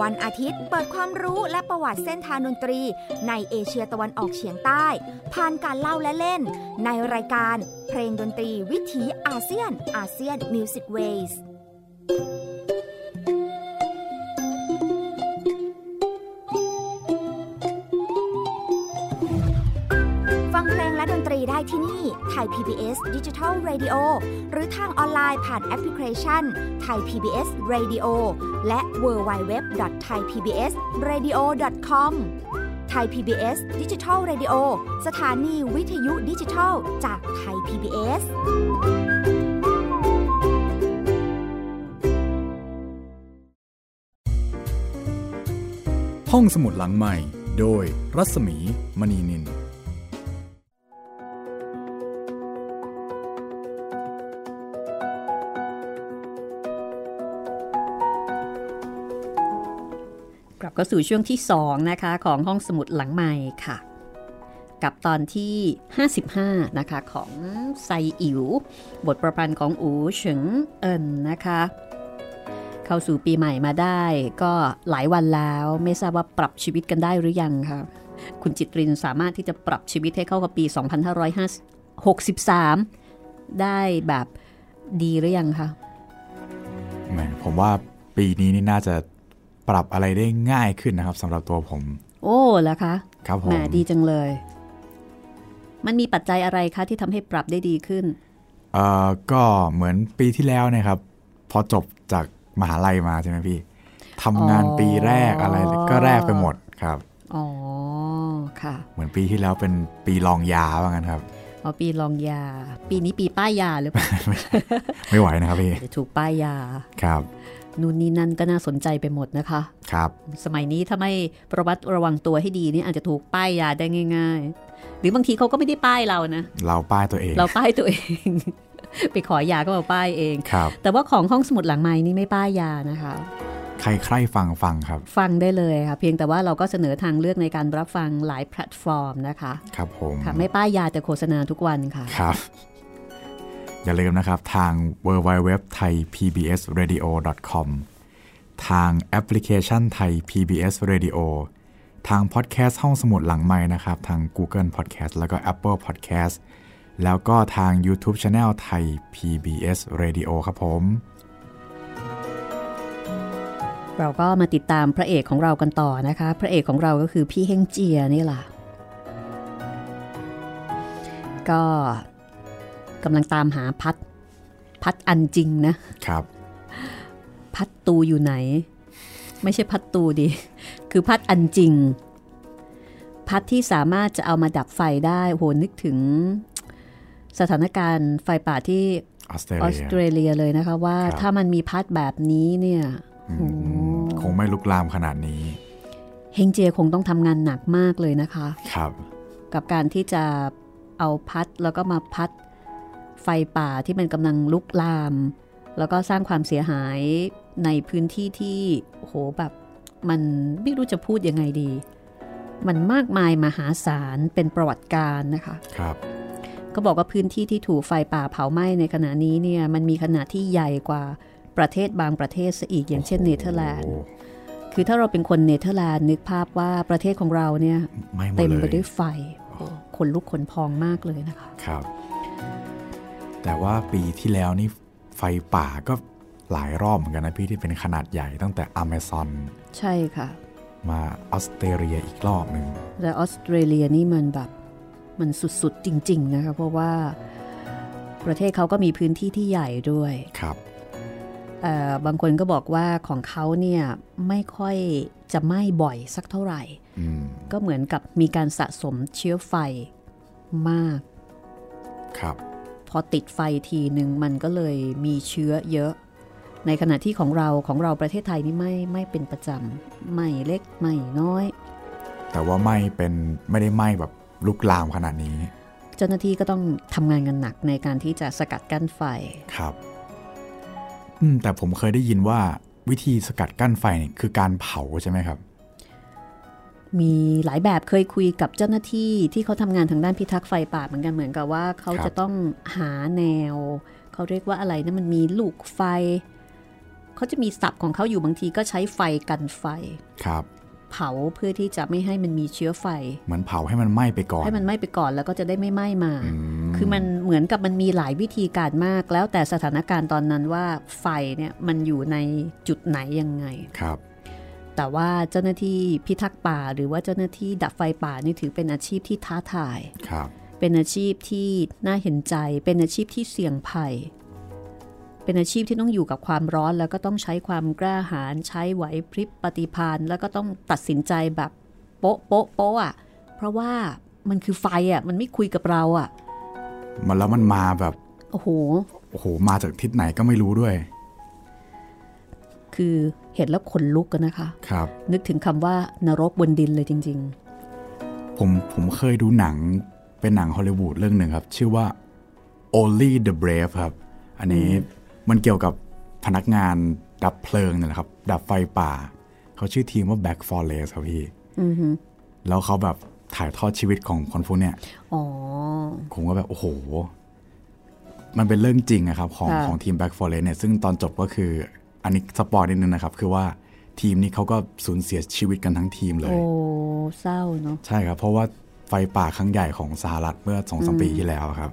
วันอาทิตย์เปิดความรู้และประวัติเส้นทางดนตรี ในเอเชียตะวันออกเฉียงใต้ ผ่านการเล่าและเล่น ในรายการเพลงดนตรีวิถีอาเซียนอาเซียน ASEAN Music Ways ฟังเพลงและดนตรีได้ที่นี่ Thai PBS Digital Radio หรือทางออนไลน์ผ่านแอปพลิเคชัน ย PBS Radio และ w w w t h a i PBS Radio com ไทย PBS Digital Radio สถานีวิทยุดิจิทัลจากไทย PBS ห้องสมุดหลังใหม่ โดยรัศมีมณีนิน ลับเข้าสู่ช่วงที่ 2 นะคะ ของห้องสมุดหลังใหม่ค่ะ กับตอนที่ 55 นะคะ ของไซอิ๋วบทประพันธ์ของอูเฉิงเอินนะคะ เข้าสู่ปีใหม่มาได้ก็หลายวันแล้วไม่ทราบว่าปรับชีวิตกันได้หรือยังคะคุณจิตรินสามารถที่จะปรับชีวิตให้เข้ากับปี 2563 ได้แบบดีหรือยังคะผมว่าปีนี้นี่น่าจะ ปรับอะไรได้ง่ายขึ้นนะครับสำหรับตัวผม โอ้แล้วคะครับผแหมมดีจังเลย มันมีปัจจัยอะไรคะที่ทำให้ปรับได้ดีขึ้นเอ่อก็เหมือนปีที่แล้วเนะครับ พอจบจากมหาลัยมาใช่ไหมพี่ทำงานอ๋อปีแรกอะไรก็แรกไปหมดครับอ๋อค่ะ เหมือนปีที่แล้วเป็นปีลองยาว่างั้นครับอ๋อปีลองยา ปีนี้ปีป้ายยาหรือเปล่า ไม่ไหวนะครับพี่จะถูกป้ายยาครับ นู่นนี่นั่นก็น่าสนใจไปหมดนะคะ ครับ สมัยนี้ถ้าไม่ประวัติระวังตัวให้ดีนี่อาจจะถูกป้ายยาได้ง่าย ๆ หรือบางทีเขาก็ไม่ได้ป้ายเรานะ เราป้ายตัวเอง เราป้ายตัวเอง ไปขอยาก็มาป้ายเอง ครับ แต่ว่าของห้องสมุดหลังไม้นี่ไม่ป้ายยานะคะ ใครใครฟังฟังครับ ฟังได้เลยค่ะ เพียงแต่ว่าเราก็เสนอทางเลือกในการรับฟังหลายแพลตฟอร์มนะคะ ครับผม ค่ะไม่ป้ายยาแต่โฆษณาทุกวันค่ะ ครับ อย่าลืมนะครับ ทาง w w w t h a i PBS Radio com ทางแอปพลิเคชันไทย PBS Radio ทางพอดแคสต์ห้องสมุดหลังไม้นะครับ ทาง Google Podcast แล้วก็ Apple Podcast แล้วก็ทาง YouTube Channel ไทย PBS Radio ครับผม เราก็มาติดตามพระเอกของเรากันต่อนะคะ พระเอกของเราก็คือพี่เฮงเจียนี่แหละก็ กำลังตามหาพัด พัดอันจริงนะครับ พัดตูอยู่ไหน ไม่ใช่พัดตูดิ คือพัดอันจริง พัดที่สามารถจะเอามาดับไฟได้โหนึกถึงสถานการณ์ไฟป่าที่ออสเตรออเลีสยเตรเลียเลยนะคะว่าครับถ้ามันมีพัดแบบนี้เนี่ยอืมโอ้คงไม่ลุกลามขนาดนี้ เฮงเจยคงต้องทำงานหนักมากเลยนะคะ ครับ กับการที่จะเอาพัดแล้วก็มาพัด ไฟป่าที่มันกำลังลุกลาม แล้วก็สร้างความเสียหายในพื้นที่ที่โหแบบมันไม่รู้จะพูดยังไงดี มันมากมายมหาศาลเป็นประวัติการนะคะครับก็บอกว่าพื้นที่ที่ถูกไฟป่าเผาไหม้ในขณะนี้เนี่ยมันมีขนาดที่ใหญ่กว่าประเทศบางประเทศซะอีกอย่างเช่นเนเธอร์แลนด์โอ้คือถ้าเราเป็นคนเนเธอร์แลนด์นึกภาพว่าประเทศของเราเนี่ยไม่หมดเต็มเลไปยด้วยไฟโอ้ขนลุกขนพองมากเลยนะคะครับ แต่ว่าปีที่แล้วนี่ไฟป่าก็หลายรอบเหมือนกันนะพี่ที่เป็นขนาดใหญ่ตั้งแต่อเมซอนใช่ค่ะ มาออสเตรเลียอีกรอบหนึ่งแต่ออสเตรเลียนี่มันแบบมันสุดๆจริง ๆ นะคะ เพราะว่าประเทศเขาก็มีพื้นที่ที่ใหญ่ด้วยครับเอ่อบางคนก็บอกว่าของเขาเนี่ยไม่ค่อยจะไหม้บ่อยสักเท่าไหร่อืมก็เหมือนกับมีการสะสมเชื้อไฟมาก ครับ พอติดไฟทีหนึ่งมันก็เลยมีเชื้อเยอะ ในขณะที่ของเราของเราประเทศไทยนี่ไม่ไม่เป็นประจำไม่เล็กไม่น้อย แต่ว่าไม่เป็นไม่ได้ไหม้แบบลุกลามขนาดนี้ เจ้าหน้าที่ก็ต้องทำงานกันหนักในการที่จะสกัดกั้นไฟครับอืมแต่ผมเคยได้ยินว่าวิธีสกัดกั้นไฟเนี่ยคือการเผาใช่ไหมครับ มีหลายแบบเคยคุยกับเจ้าหน้าที่ที่เขาทำงานทางด้านพิทักษ์ไฟป่าเหมือนกันเหมือนกับว่าเขาครับจะต้องหาแนว เขาเรียกว่าอะไรนะมันมีลูกไฟ เขาจะมีศัพท์ของเขาอยู่บางทีก็ใช้ไฟกันไฟครับเผาเพื่อที่จะไม่ให้มันมีเชื้อไฟ เหมือนเผาให้มันไหม้ไปก่อน ให้มันไหม้ไปก่อนแล้วก็จะได้ไม่ไหม้มาอืมคือมันเหมือนกับมันมีหลายวิธีการมาก แล้วแต่สถานการณ์ตอนนั้นว่าไฟเนี่ยมันอยู่ในจุดไหนยังไง ครับ แต่ว่าเจ้าหน้าที่พิทักษ์ป่า หรือว่าเจ้าหน้าที่ดับไฟป่านี่ถือเป็นอาชีพที่ท้าทายครับเป็นอาชีพที่น่าเห็นใจ เป็นอาชีพที่เสี่ยงภัย เป็นอาชีพที่ต้องอยู่กับความร้อนแล้วก็ต้องใช้ความกล้าหาญใช้ไหวพริบปฏิภาณแล้วก็ต้องตัดสินใจแบบโป๊ะโป๊ะโป๊ะอะ เพราะว่ามันคือไฟอะมันไม่คุยกับเราอะ มันแล้วมันมาแบบ โอ้โห โอ้โห มาจากทิศไหนก็ไม่รู้ด้วย คือ เห็นแล้วขนลุกกันนะคะครับ นึกถึงคำว่านรกบนดินเลยจริงผมผมเคยดูหนังเป็นหนังฮอลลีวูดเรื่องหนึ่งครับ ชื่อว่า Only the Brave ครับ อันนี้มันเกี่ยวกับพนักงานดับเพลิงเนี่ยแหละครับ ดับไฟป่า เขาชื่อทีมว่า Back for l e s ครับพี่อือฮึแล้วเขาแบบถ่ายทอดชีวิตของคนพวกเนี้ยอ๋อผมก็แบบ โอ้โห มันเป็นเรื่องจริงอะครับ ของค่ะของทีม Back for l e s เนี่ย ซึ่งตอนจบก็คือ อันนี้สปอยนิดนึงนะครับ คือว่าทีมนี้เขาก็สูญเสียชีวิตกันทั้งทีมเลย โอ้เศร้าเนาะใช่ครับ เพราะว่าไฟป่าครั้งใหญ่ของสหรัฐเมื่อสองสามปีที่แล้วครับ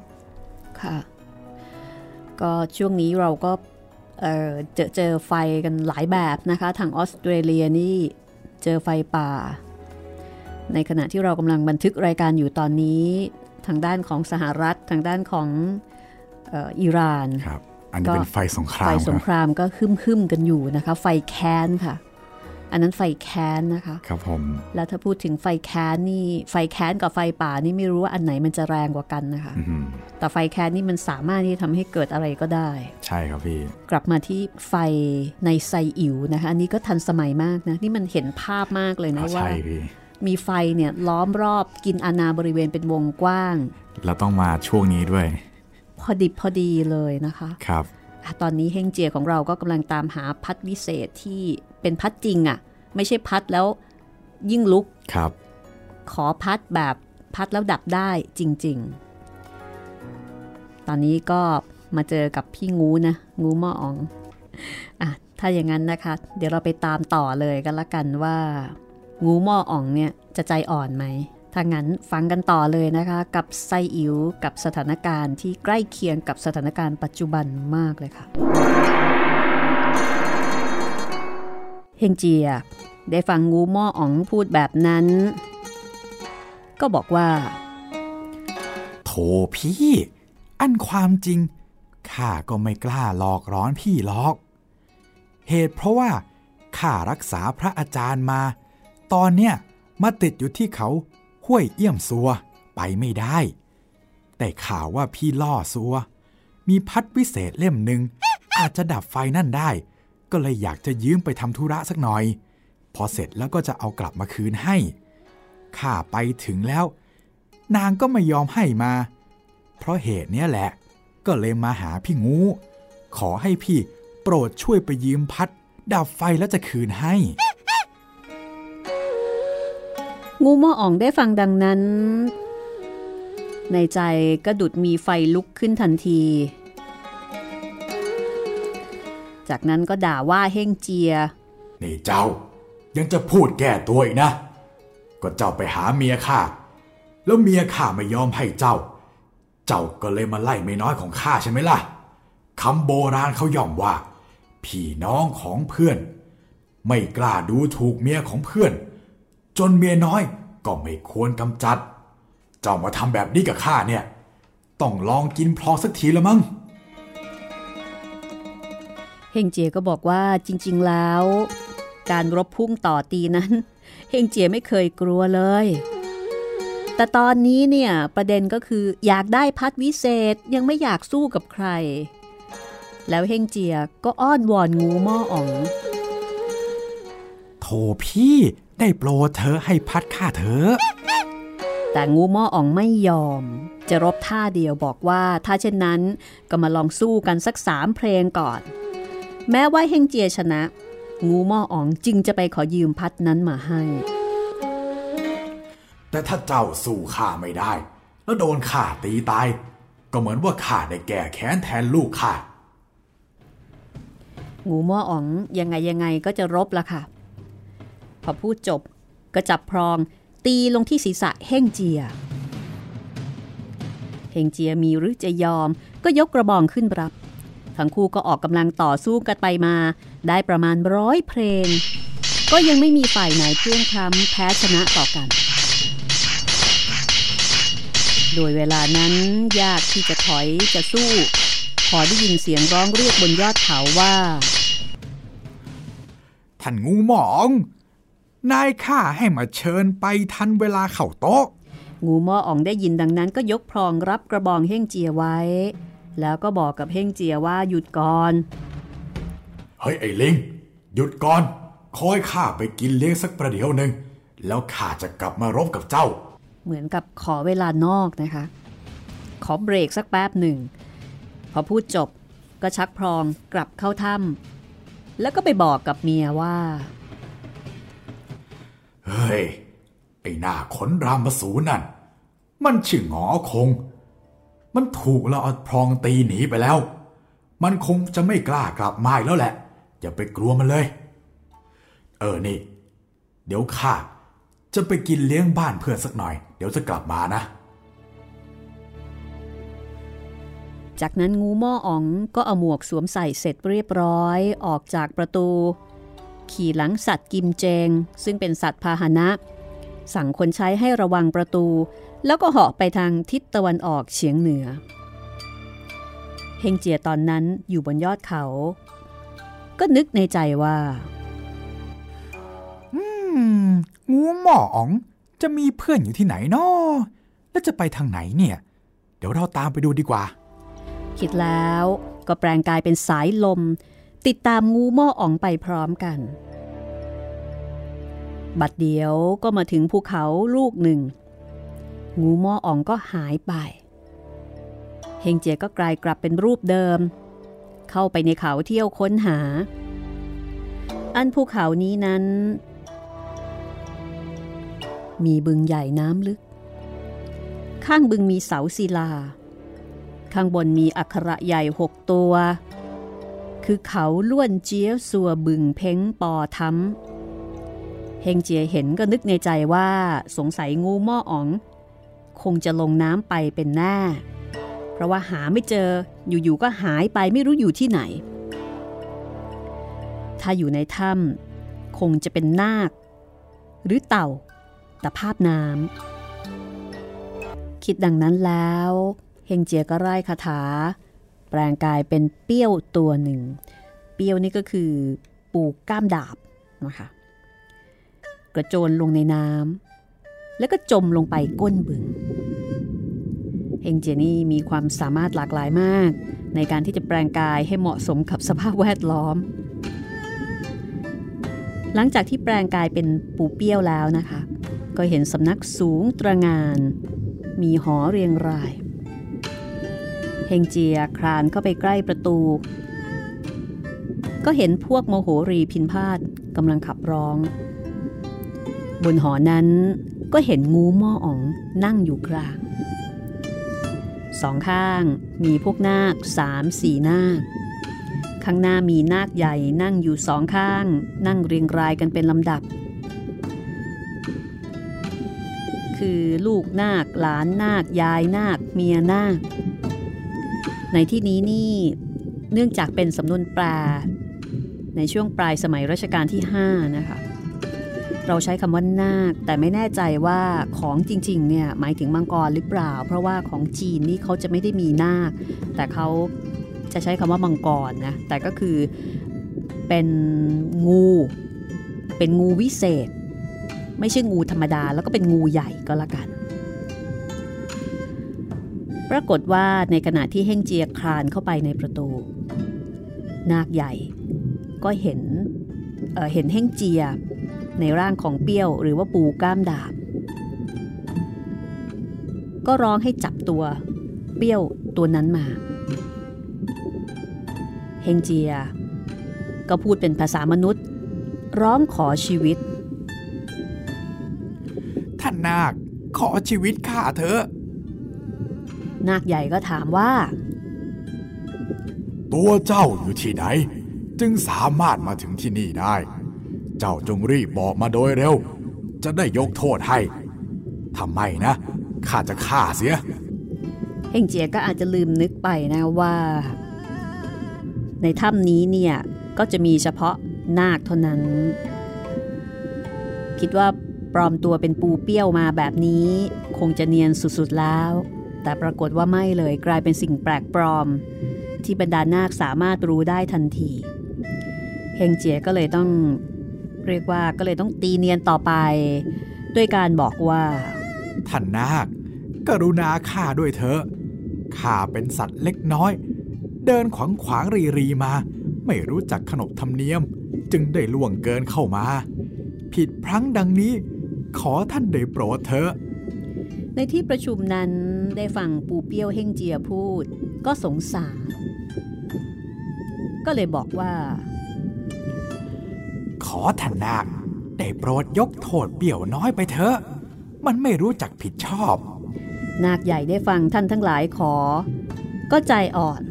ค่ะ ก็ช่วงนี้เราก็เอ่อเจอเจอไฟกันหลายแบบนะคะ ทางออสเตรเลียนี่เจอไฟป่า ในขณะที่เรากำลังบันทึกรายการอยู่ตอนนี้ ทางด้านของสหรัฐ ทางด้านของเอ่ออิหร่านครับ อันนี้ก็เป็นไฟสงคราไฟมสงคครับรามก็คึมคึมๆกันอยู่นะคะ ไฟแค้นค่ะ อันนั้นไฟแค้นนะคะ ครับผม แล้วถ้าพูดถึงไฟแค้นนี่ ไฟแค้นกับไฟป่านี่ไม่รู้ว่าอันไหนมันจะแรงกว่ากันนะคะอื้อหือแต่ไฟแค้นนี่มันสามารถที่จะทำให้เกิดอะไรก็ได้ ใช่ครับพี่ กลับมาที่ไฟในไซอิ๋วนะคะ อันนี้ก็ทันสมัยมากนะ นี่มันเห็นภาพมากเลยนะอ่าว่าใช่พี่มีไฟเนี่ยล้อมรอบกินอาณาบริเวณเป็นวงกว้าง แล้วต้องมาช่วงนี้ด้วย พอดิบพอดีเลยนะคะครับอะตอนนี้เฮงเจียของเราก็กำลังตามหาพัดวิเศษที่เป็นพัดจริงอะ่ะ ไม่ใช่พัดแล้วยิ่งลุกครับ ขอพัดแบบพัดแล้วดับได้จริง ๆ ตอนนี้ก็มาเจอกับพี่งูนะ งูหม้ออองอะถ้าอย่างนั้นนะคะ เดี๋ยวเราไปตามต่อเลยกันละกันว่า งูหม้ออ่องเนี่ยจะใจอ่อนไหม ถ้างั้นฟังกันต่อเลยนะคะ กับไซอิ๋วกับสถานการณ์ที่ใกล้เคียงกับสถานการณ์ปัจจุบันมากเลยค่ะ เฮงเจีย ได้ฟังงูม้ออ๋องพูดแบบนั้น ก็บอกว่า โถพี่ อันความจริงข้าก็ไม่กล้าหลอกร้อนพี่หรอก เหตุเพราะว่าข้ารักษาพระอาจารย์มา ตอนเนี้ยมาติดอยู่ที่เขา ห้วยเอี่ยมซัวไปไม่ได้ แต่ข่าวว่าพี่ล่อซัว มีพัดวิเศษเล่มหนึ่งอาจจะดับไฟนั่นได้ ก็เลยอยากจะยืมไปทำธุระสักหน่อย พอเสร็จแล้วก็จะเอากลับมาคืนให้ ข้าไปถึงแล้ว นางก็ไม่ยอมให้มา เพราะเหตุเนี้ยแหละ ก็เลยมาหาพี่งู ขอให้พี่โปรดช่วยไปยืมพัด ดับไฟแล้วจะคืนให้ งูม้ออ่องได้ฟังดังนั้น ในใจก็ดุดมีไฟลุกขึ้นทันที จากนั้นก็ด่าว่าเฮงเจีย นี่เจ้ายังจะพูดแก้ตัวอีกนะ ก็เจ้าไปหาเมียข้าแล้วเมียข้าไม่ยอมให้เจ้า เจ้าก็เลยมาไล่เมียน้อยของข้าใช่ไหมล่ะคำโบราณเขาย่อมว่า พี่น้องของเพื่อน ไม่กล้าดูถูกเมียของเพื่อน จนเมียน้อยก็ไม่ควรกำจัด เจ้ามาทำแบบนี้กับข้าเนี่ย ต้องลองกินพลอสักทีละมั้งเฮงเจียก็บอกว่าจริง ๆแล้ว การรบพุ่งต่อตีนั้น เฮงเจียไม่เคยกลัวเลย แต่ตอนนี้เนี่ยประเด็นก็คืออยากได้พัดวิเศษยังไม่อยากสู้กับใคร แล้วเฮงเจียก็อ้อนวอนงูหม้ออ๋องโถพี่ ได้โปรดเธอให้พัดข้าเถอะแต่งูหม้ออ่องไม่ยอม จะรบท่าเดียวบอกว่าถ้าเช่นนั้นก็มาลองสู้กันสักสามเพลงก่อน แม้ว่าเฮงเจียชนะ งูหม้ออ่องจึงจะไปขอยืมพัดนั้นมาให้ แต่ถ้าเจ้าสู้ข้าไม่ได้ แล้วโดนข้าตีตาย ก็เหมือนว่าข้าได้แก่แค้นแทนลูกข้างูหม้ออ่องยังไงยังไงก็จะรบละค่ะ พอพูดจบก็จับพรองตีลงที่ศีรษะเฮงเจีย เฮงเจียมีหรือจะยอมก็ยกกระบองขึ้นรับ ทั้งคู่ก็ออกกำลังต่อสู้กันไปมา ได้ประมาณร้อยเพลง ก็ยังไม่มีฝ่ายไหนเพลียงพล้ำแพ้ชนะต่อกัน โดยเวลานั้นยากที่จะถอยจะสู้พอได้ยินเสียงร้องเรียกบนยอดเขาว่า ท่านงูหมอง นายข้าให้มาเชิญไปทันเวลาเข้าโต๊ะ งูหม้ออ่องได้ยินดังนั้นก็ยกพรองรับกระบองเฮ่งเจียไว้ แล้วก็บอกกับเฮ่งเจียว่าหยุดก่อน เฮ้ยไอ้ลิง หยุดก่อน คอยข้าไปกินเลี้ยงสักประเดี๋ยวหนึ่งแล้วข้าจะกลับมารบกับเจ้า เหมือนกับขอเวลานอกนะคะ ขอเบรกสักแป๊บหนึ่ง พอพูดจบก็ชักพรองกลับเข้าถ้ำแล้วก็ไปบอกกับเมียว่า เฮ้ย ไอ้หน้าขนรามมาสูนั่น มันชื่อหงอคง มันถูกเราเอาพรองตีหนีไปแล้ว มันคงจะไม่กล้ากลับมาอีกแล้วแหละ อย่าไปกลัวมันเลย เออนี่ เดี๋ยวข้าจะไปกินเลี้ยงบ้านเพื่อนสักหน่อย เดี๋ยวจะกลับมานะ จากนั้นงูหม้ออ๋องก็เอาหมวกสวมใส่เสร็จเรียบร้อย ออกจากประตู ขี่หลังสัตว์กิมเจง ซึ่งเป็นสัตว์พาหนะ สั่งคนใช้ให้ระวังประตู แล้วก็เหาะไปทางทิศตะวันออกเฉียงเหนือ เฮงเจียตอนนั้นอยู่บนยอดเขา ก็นึกในใจว่า อืม งูหม้ออ๋องจะมีเพื่อนอยู่ที่ไหนนาะแล้วจะไปทางไหนเนี่ย เดี๋ยวเราตามไปดูดีกว่า คิดแล้วก็แปลงกายเป็นสายลม ติดตามงูหม้ออ๋องไปพร้อมกัน บัดเดียวก็มาถึงภูเขาลูกหนึ่ง งูหม้ออ๋องก็หายไป เฮงเจียก็กลายกลับเป็นรูปเดิม เข้าไปในเขาเที่ยวค้นหา อันภูเขานี้นั้น มีบึงใหญ่น้ำลึก ข้างบึงมีเสาศิลา ข้างบนมีอักขระใหญ่หกตัว คือเขาล้วนเจียสัวบึงเพ้งปอทั้มเฮงเจียเห็นก็นึกในใจว่าสงสัยงูหม้ออ๋อง คงจะลงน้ำไปเป็นแน่เพราะว่าหาไม่เจออยู่ ๆ ก็หายไปไม่รู้อยู่ที่ไหน ถ้าอยู่ในถ้ำคงจะเป็นนาค หรือเต่าตะภาพน้ำคิดดังนั้นแล้ว เฮงเจียก็ไล่คาถา แปลงกายเป็นเปี้ยวตัวหนึ่ง เปี้ยวนี่ก็คือปูก้ามดาบนะคะกระโจนลงในน้ำแล้วก็จมลงไปก้นบึงเฮงเจนี่มีความสามารถหลากหลายมาก ในการที่จะแปลงกายให้เหมาะสมกับสภาพแวดล้อม หลังจากที่แปลงกายเป็นปูเปี้ยวแล้วนะคะ ก็เห็นสำนักสูงตระงาน มีหอเรียงราย เฮงเจียคลานเข้าไปใกล้ประตู ก็เห็นพวกโมโหรีพินพาดกำลังขับร้อง บนหอนั้นก็เห็นงูม้ออ๋องนั่งอยู่กลาง สองข้างมีพวกนาคสามสี่นาค ข้างหน้ามีนาคใหญ่นั่งอยู่สองข้าง นั่งเรียงรายกันเป็นลำดับ คือลูกนาคหลานนาคยายนาคเมียนาค ในที่นี้นี่เนื่องจากเป็นสำนวนแปลในช่วงปลายสมัยรัชกาลที่ 5 นะคะ เราใช้คำว่านาค แต่ไม่แน่ใจว่าของจริงๆเนี่ยหมายถึงมังกรหรือเปล่า เพราะว่าของจีนนี่เขาจะไม่ได้มีนาค แต่เขาจะใช้คำว่ามังกรนะ แต่ก็คือเป็นงู เป็นงูวิเศษ ไม่ใช่งูธรรมดา แล้วก็เป็นงูใหญ่ก็แล้วกัน ปรากฏว่าในขณะที่เฮ่งเจียคลานเข้าไปในประตู นาคใหญ่ก็เห็นเเห็นเฮ่งเจียในร่างของเปี้ยวหรือว่าปูก้ามดาบ ก็ร้องให้จับตัวเปี้ยวตัวนั้นมา เฮงเจีย ก็พูดเป็นภาษามนุษย์ ร้องขอชีวิต ท่านนาคขอชีวิตข้าเถอะ นาคใหญ่ก็ถามว่า ตัวเจ้าอยู่ที่ไหน จึงสามารถมาถึงที่นี่ได้ เจ้าจงรีบบอกมาโดยเร็ว จะได้ยกโทษให้ทำไมนะข้าจะฆ่าเสียเฮงเจียก็อาจจะลืมนึกไปนะว่า ในถ้ำนี้เนี่ยก็จะมีเฉพาะนาคเท่านั้น คิดว่าปลอมตัวเป็นปูเปี้ยวมาแบบนี้ คงจะเนียนสุดๆแล้ว แต่ปรากฏว่าไม่เลยกลายเป็นสิ่งแปลกปลอม ที่บรรดานาคสามารถรู้ได้ทันทีเฮงเจียก็เลยต้องเรียกว่าก็เลยต้องตีเนียนต่อไป ด้วยการบอกว่า ท่านนาคกรุณาข้าด้วยเถอะข้าเป็นสัตว์เล็กน้อย เดินขวางขวางรีรีมา ไม่รู้จักขนบธรรมเนียม จึงได้ล่วงเกินเข้ามา ผิดพลั้งดังนี้ ขอท่านได้โปรดเถอะ ในที่ประชุมนั้นได้ฟังปูเปี้ยวเฮงเจียพูด ก็สงสาร ก็เลยบอกว่า ขอท่านนาคได้โปรดยกโทษเบี่ยวน้อยไปเถอะ มันไม่รู้จักผิดชอบ นาคใหญ่ได้ฟังท่านทั้งหลายขอ ก็ใจอ่อน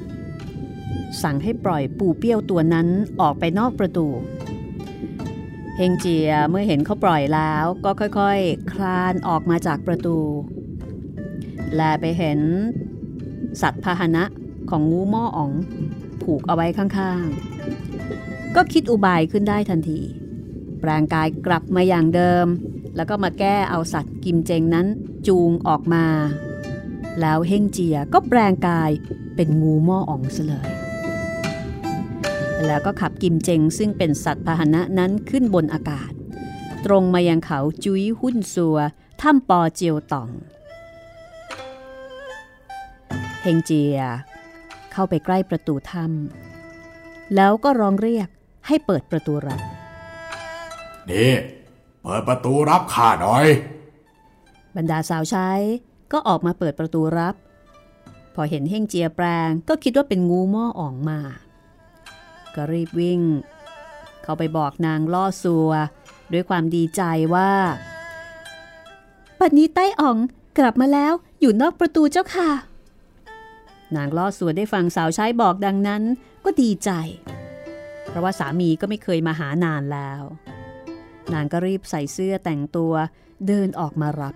สั่งให้ปล่อยปูเปี้ยวตัวนั้นออกไปนอกประตูเฮงเจียเมื่อเห็นเขาปล่อยแล้วก็ค่อยๆ คลานออกมาจากประตู แลไปเห็นสัตว์พาหนะของงูหม้ออ๋อง ผูกเอาไว้ข้างๆ ก็คิดอุบายขึ้นได้ทันที แปลงกายกลับมาอย่างเดิม แล้วก็มาแก้เอาสัตว์กิมเจงนั้นจูงออกมา แล้วเฮงเจียก็แปลงกายเป็นงูหม้ออ๋องซะเลย แล้วก็ขับกิมเจงซึ่งเป็นสัตว์พาหนะนั้นขึ้นบนอากาศ ตรงมายังเขาจุ้ยหุ้นซัวถ้ำปอเจียวต่อง ฮงเจีย เข้าไปใกล้ประตูถ้ำแล้วก็ร้องเรียกให้เปิดประตูรับ นี่ เปิดประตูรับข้าหน่อย บรรดาสาวใช้ก็ออกมาเปิดประตูรับ พอเห็นเฮงเจียแปลงก็คิดว่าเป็นงูหม้ออ่องมา ก็รีบวิ่ง เขาไปบอกนางล่อซัว ด้วยความดีใจว่าปัดนี้ใต้อ่องกลับมาแล้วอยู่นอกประตูเจ้าค่ะ นางล่อซัวได้ฟังสาวใช้บอกดังนั้นก็ดีใจ เพราะว่าสามีก็ไม่เคยมาหานานแล้ว นางก็รีบใส่เสื้อแต่งตัวเดินออกมารับ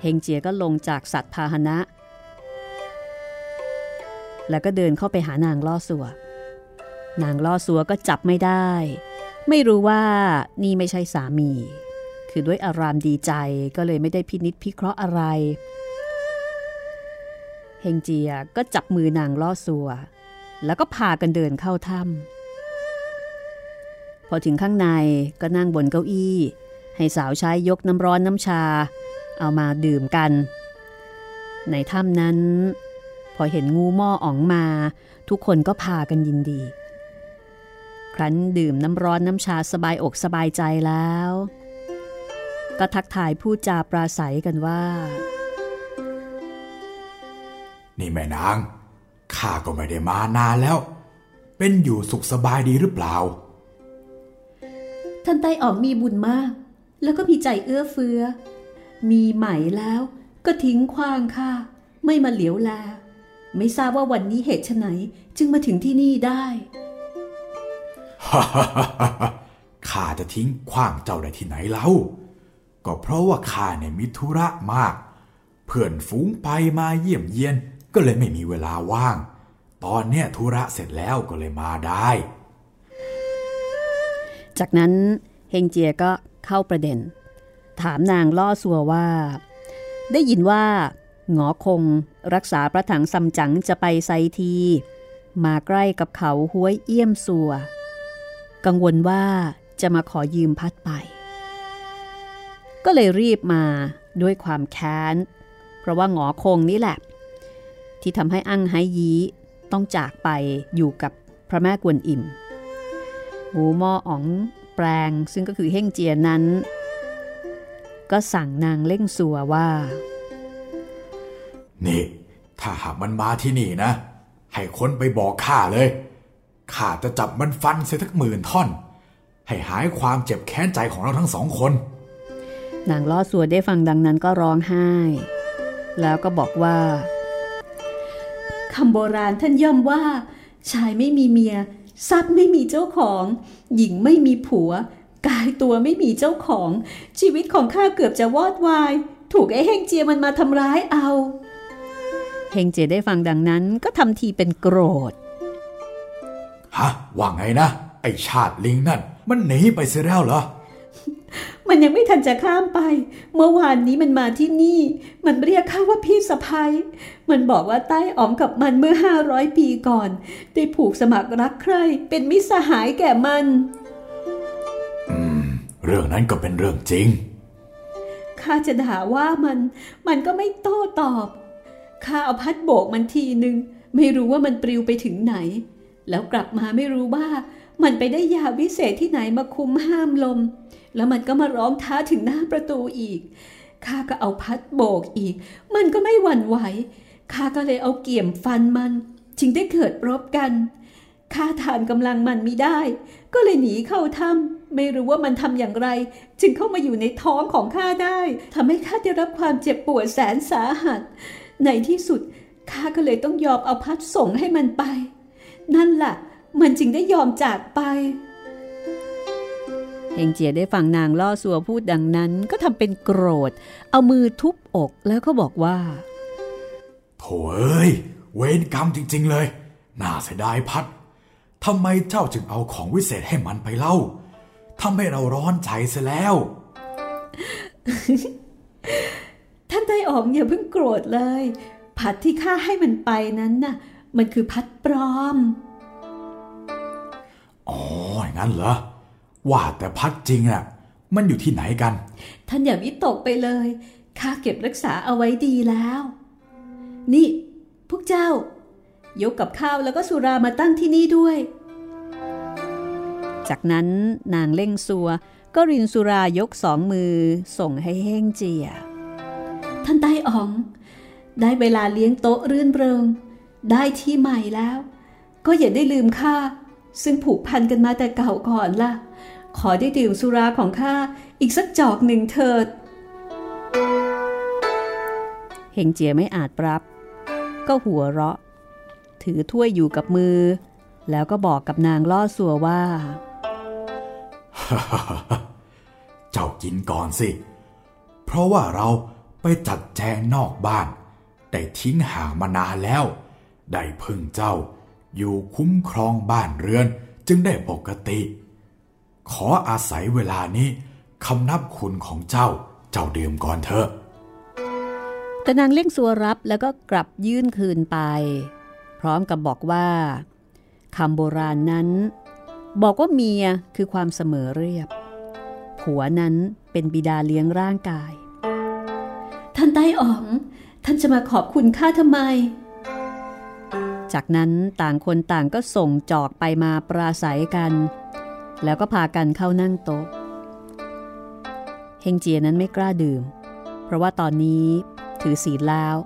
เฮงเจียก็ลงจากสัตว์พาหนะ แล้วก็เดินเข้าไปหานางล่อสัวนางล่อสัวก็จับไม่ได้ ไม่รู้ว่านี่ไม่ใช่สามี คือด้วยอารามดีใจก็เลยไม่ได้พินิษพิเคราะห์อะไร เฮงเจียก็จับมือนางล่อสัว แล้วก็พากันเดินเข้าถ้ำพอถึงข้างในก็นั่งบนเก้าอี้ ให้สาวใช้ยกน้ำร้อนน้ำชา เอามาดื่มกัน ในถ้ำนั้น พอเห็นงูหม้ออ๋องมา ทุกคนก็พากันยินดี ครั้นดื่มน้ำร้อนน้ำชาสบายอกสบายใจแล้ว ก็ทักทายพูดจาปราศัยกันว่า นี่แม่นาง ข้าก็ไม่ได้มานานแล้ว เป็นอยู่สุขสบายดีหรือเปล่า ท่านไต้อ๋องมีบุญมาก แล้วก็มีใจเอื้อเฟื้อ มีใหม่แล้วก็ทิ้งขว้างค่ะไม่มาเหลียวแล ไม่ทราบว่าวันนี้เหตุไฉนจึงมาถึงที่นี่ได้ข้าจะทิ้งขว้างเจ้าได้ที่ไหนเล่า ก็เพราะว่าข้าเนี่ยมีธุระมาก เพื่อนฝูงไปมาเยี่ยมเยียน ก็เลยไม่มีเวลาว่าง ตอนเนี้ยธุระเสร็จแล้วก็เลยมาได้ จากนั้นเฮงเจียก็เข้าประเด็น ถามนางล่อสัวว่า ได้ยินว่าหงอคงรักษาพระถังซัมจั๋งจะไปไซที มาใกล้กับเขาห้วยเอี้ยมสัว กังวลว่าจะมาขอยืมพัดไป ก็เลยรีบมาด้วยความแค้น เพราะว่าหงอคงนี่แหละ ที่ทำให้อั้งไฮยีต้องจากไปอยู่กับพระแม่กวนอิมหูหม้ออ๋องแปลงซึ่งก็คือเฮ่งเจียนั้น ก็สั่งนางเล่งสัวว่า นี่ ถ้าหากมันมาที่นี่นะ ให้คนไปบอกข้าเลยข้าจะจับมันฟันเสียทักหมื่นท่อน ให้หายความเจ็บแค้นใจของเราทั้งสองคน นางล่อสัวได้ฟังดังนั้นก็ร้องไห้ แล้วก็บอกว่า คำโบราณท่านย่อมว่า ชายไม่มีเมีย ทรัพย์ไม่มีเจ้าของ หญิงไม่มีผัว กายตัวไม่มีเจ้าของ ชีวิตของข้าเกือบจะวอดวาย ถูกไอ้เฮงเจียมันมาทำร้ายเอาเฮงเจียได้ฟังดังนั้นก็ทำทีเป็นโกรธ ฮะว่าไงนะ ไอชาติลิงนั่น มันหนีไปเสียแล้วเหรอ มันยังไม่ทันจะข้ามไป เมื่อวานนี้มันมาที่นี่ มันเรียกข้าว่าพี่สะพ้ยมันบอกว่าใต้อ๋อมกับมันเมื่อห้าร้อยปีก่อน ได้ผูกสมัครรักใคร เป็นมิตรสหายแก่มันเรื่องนั้นก็เป็นเรื่องจริง ข้าจะด่าว่ามัน มันก็ไม่โต้ตอบ ข้าเอาพัดโบกมันทีหนึ่ง ไม่รู้ว่ามันปลิวไปถึงไหน แล้วกลับมาไม่รู้ว่า มันไปได้ยาวิเศษที่ไหนมาคุมห้ามลม แล้วมันก็มาร้องท้าถึงหน้าประตูอีก ข้าก็เอาพัดโบกอีก มันก็ไม่หวั่นไหว ข้าก็เลยเอาเกี่ยมฟันมัน จึงได้เกิดรบกัน ข้าทานกำลังมันไม่ได้ ก็เลยหนีเข้าถ้ำไม่รู้ว่ามันทำอย่างไร จึงเข้ามาอยู่ในท้องของข้าได้ทำให้ข้าได้รับความเจ็บปวดแสนสาหัส ในที่สุดข้าก็เลยต้องยอมเอาพัดส่งให้มันไป นั่นล่ะ มันจึงได้ยอมจากไป เฮงเจียได้ฟังนางล่อสัวพูดดังนั้นก็ทำเป็นโกรธ เอามือทุบอกแล้วก็บอกว่าโถ่เอ้ย เวรกรรมจริง ๆ เลย น่าเสียดายพัดทำไมเจ้าจึงเอาของวิเศษให้มันไปเล่าทำให้เราร้อนใจเสียแล้ว ท่านไต้อ๋องอย่าเพิ่งโกรธเลย พัดที่ข้าให้มันไปนั้นน่ะ มันคือพัดปลอม อ๋ออย่างนั้นเหรอ ว่าแต่พัดจริงอะ มันอยู่ที่ไหนกัน ท่านอย่าวิตกไปเลยข้าเก็บรักษาเอาไว้ดีแล้ว นี่ พวกเจ้า ยกกับข้าวแล้วก็สุรามาตั้งที่นี่ด้วย จากนั้นนางเล่งซัว ก็รินสุรายกสองมือ ส่งให้เฮ่งเจีย ท่านไต้อ๋อง ได้เวลาเลี้ยงโต๊ะรื่นเริง ได้ที่ใหม่แล้ว ก็อย่าได้ลืมข้าซึ่งผูกพันกันมาแต่เก่าก่อนล่ะ ขอได้ดื่มสุราของข้าอีกสักจอกหนึ่งเถิดเฮงเจียไม่อาจรับ ก็หัวเราะ ถือถ้วยอยู่กับมือ แล้วก็บอกกับนางล่อสัวว่า เจ้ากินก่อนสิ เพราะว่าเราไปจัดแจงนอกบ้าน ได้ทิ้งห่างมานานแล้ว ได้พึ่งเจ้า อยู่คุ้มครองบ้านเรือนจึงได้ปกติ ขออาศัยเวลานี้คำนับคุณของเจ้าเจ้าดื่มก่อนเถอะ แต่นางเล่งสัวรับแล้วก็กลับยื่นคืนไป พร้อมกับบอกว่าคำโบราณนั้น บอกว่าเมียคือความเสมอเรียบ ผัวนั้นเป็นบิดาเลี้ยงร่างกาย ท่านไต้อ๋องท่านจะมาขอบคุณข้าทำไม จากนั้นต่างคนต่างก็ส่งจอกไปมาปราศัยกัน แล้วก็พากันเข้านั่งโต๊ะ เฮงเจียนั้นไม่กล้าดื่ม เพราะว่าตอนนี้ถือศีลแล้ว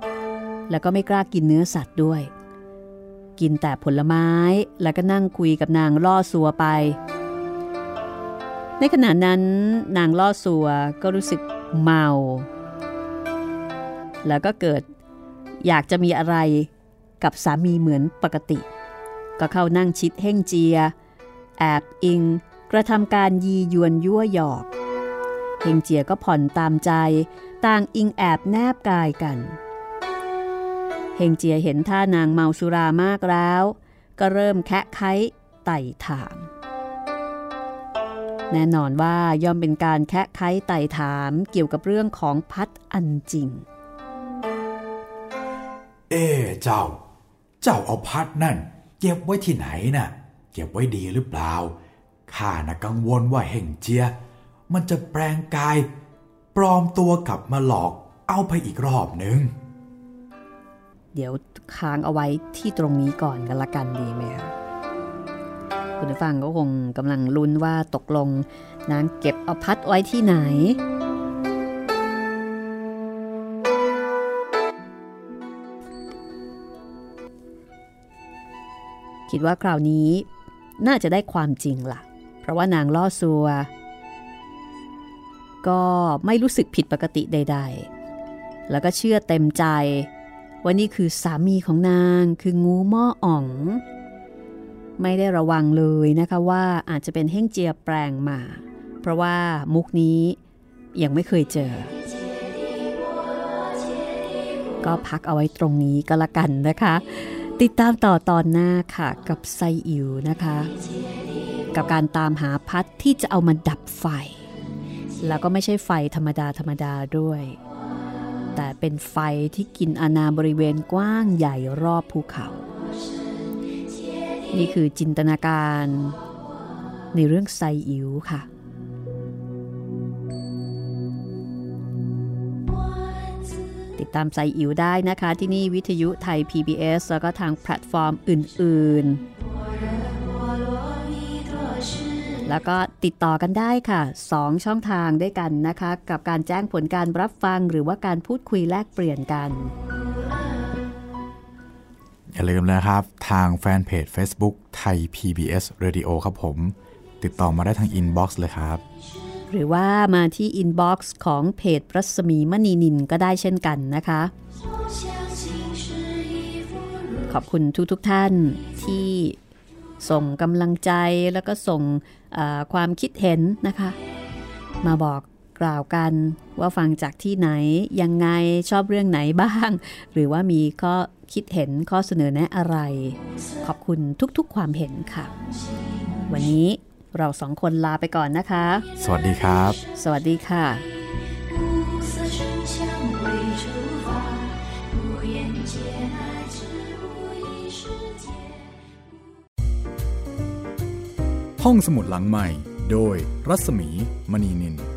แล้วก็ไม่กล้ากินเนื้อสัตว์ด้วย กินแต่ผลไม้แล้วก็นั่งคุยกับนางล่อสัวไป ในขณะนั้นนางล่อสัวก็รู้สึกเมา แล้วก็เกิดอยากจะมีอะไรกับสามีเหมือนปกติ ก็เข้านั่งชิดเฮ่งเจีย แอบอิง กระทำการยียวนยั่วหยอกเฮงเจียก็ผ่อนตามใจ ต่างอิงแอบแนบกายกัน เฮงเจียเห็นท่านางเมาสุรามากแล้ว ก็เริ่มแคะไค้ไต่ถาม แน่นอนว่าย่อมเป็นการแคะไค้ไต่ถามเกี่ยวกับเรื่องของพัดอันจริง เอ๊เจ้า เจ้าเอาพัดนั่น เก็บไว้ที่ไหนน่ะ เก็บไว้ดีหรือเปล่า ข้าน่ะกังวลว่าเห่งเจีย มันจะแปลงกาย ปลอมตัวกลับมาหลอกเอาไปอีกรอบหนึ่งเดี๋ยวค้างเอาไว้ที่ตรงนี้ก่อนกันละกันดีไหมคะคุณผู้ฟังก็คงกำลังลุ้นว่าตกลงนางเก็บเอาพัดไว้ที่ไหนคิดว่าคราวนี้ น่าจะได้ความจริงล่ะ เพราะว่านางล่อซัว ก็ไม่รู้สึกผิดปกติใด ๆ แล้วก็เชื่อเต็มใจว่านี่คือสามีของนางคืองูหม้ออ่อง ไม่ได้ระวังเลยนะคะว่าอาจจะเป็นเฮ่งเจียแปลงมา เพราะว่ามุกนี้ยังไม่เคยเจอ ก็พักเอาไว้ตรงนี้ก็แล้วกันนะคะ ติดตามต่อตอนหน้าค่ะ กับไซอิ๋วนะคะ กับการตามหาพัดที่จะเอามาดับไฟ แล้วก็ไม่ใช่ไฟธรรมดาธรรมดาด้วย แต่เป็นไฟที่กินอาณาบริเวณกว้างใหญ่รอบภูเขา นี่คือจินตนาการ ในเรื่องไซอิ๋วค่ะ ตามไซอิ๋วได้นะคะ ที่นี่วิทยุ Thai PBS แล้วก็ทางแพลตฟอร์มอื่น ๆ แล้วก็ติดต่อกันได้ค่ะ 2 ช่องทางด้วยกันนะคะ กับการแจ้งผลการรับฟังหรือว่าการพูดคุยแลกเปลี่ยนกัน อย่าลืมนะครับ ทางแฟนเพจ Facebook Thai PBS Radio ครับผม ติดต่อมาได้ทาง inbox เลยครับ หรือว่ามาที่ inbox ของเพจรัศมีมณีนินก็ได้เช่นกันนะคะ ขอบคุณทุกทุกท่านที่ส่งกำลังใจแล้วก็ส่งความคิดเห็นนะคะ มาบอกกล่าวกันว่าฟังจากที่ไหนยังไงชอบเรื่องไหนบ้าง หรือว่ามีข้อคิดเห็นข้อเสนอแนะอะไร ขอบคุณทุกๆความเห็นค่ะ วันนี้ เราสองคนลาไปก่อนนะคะ สวัสดีครับ สวัสดีค่ะห้องสมุดหลังใหม่ โดยรัศมีมณีนิน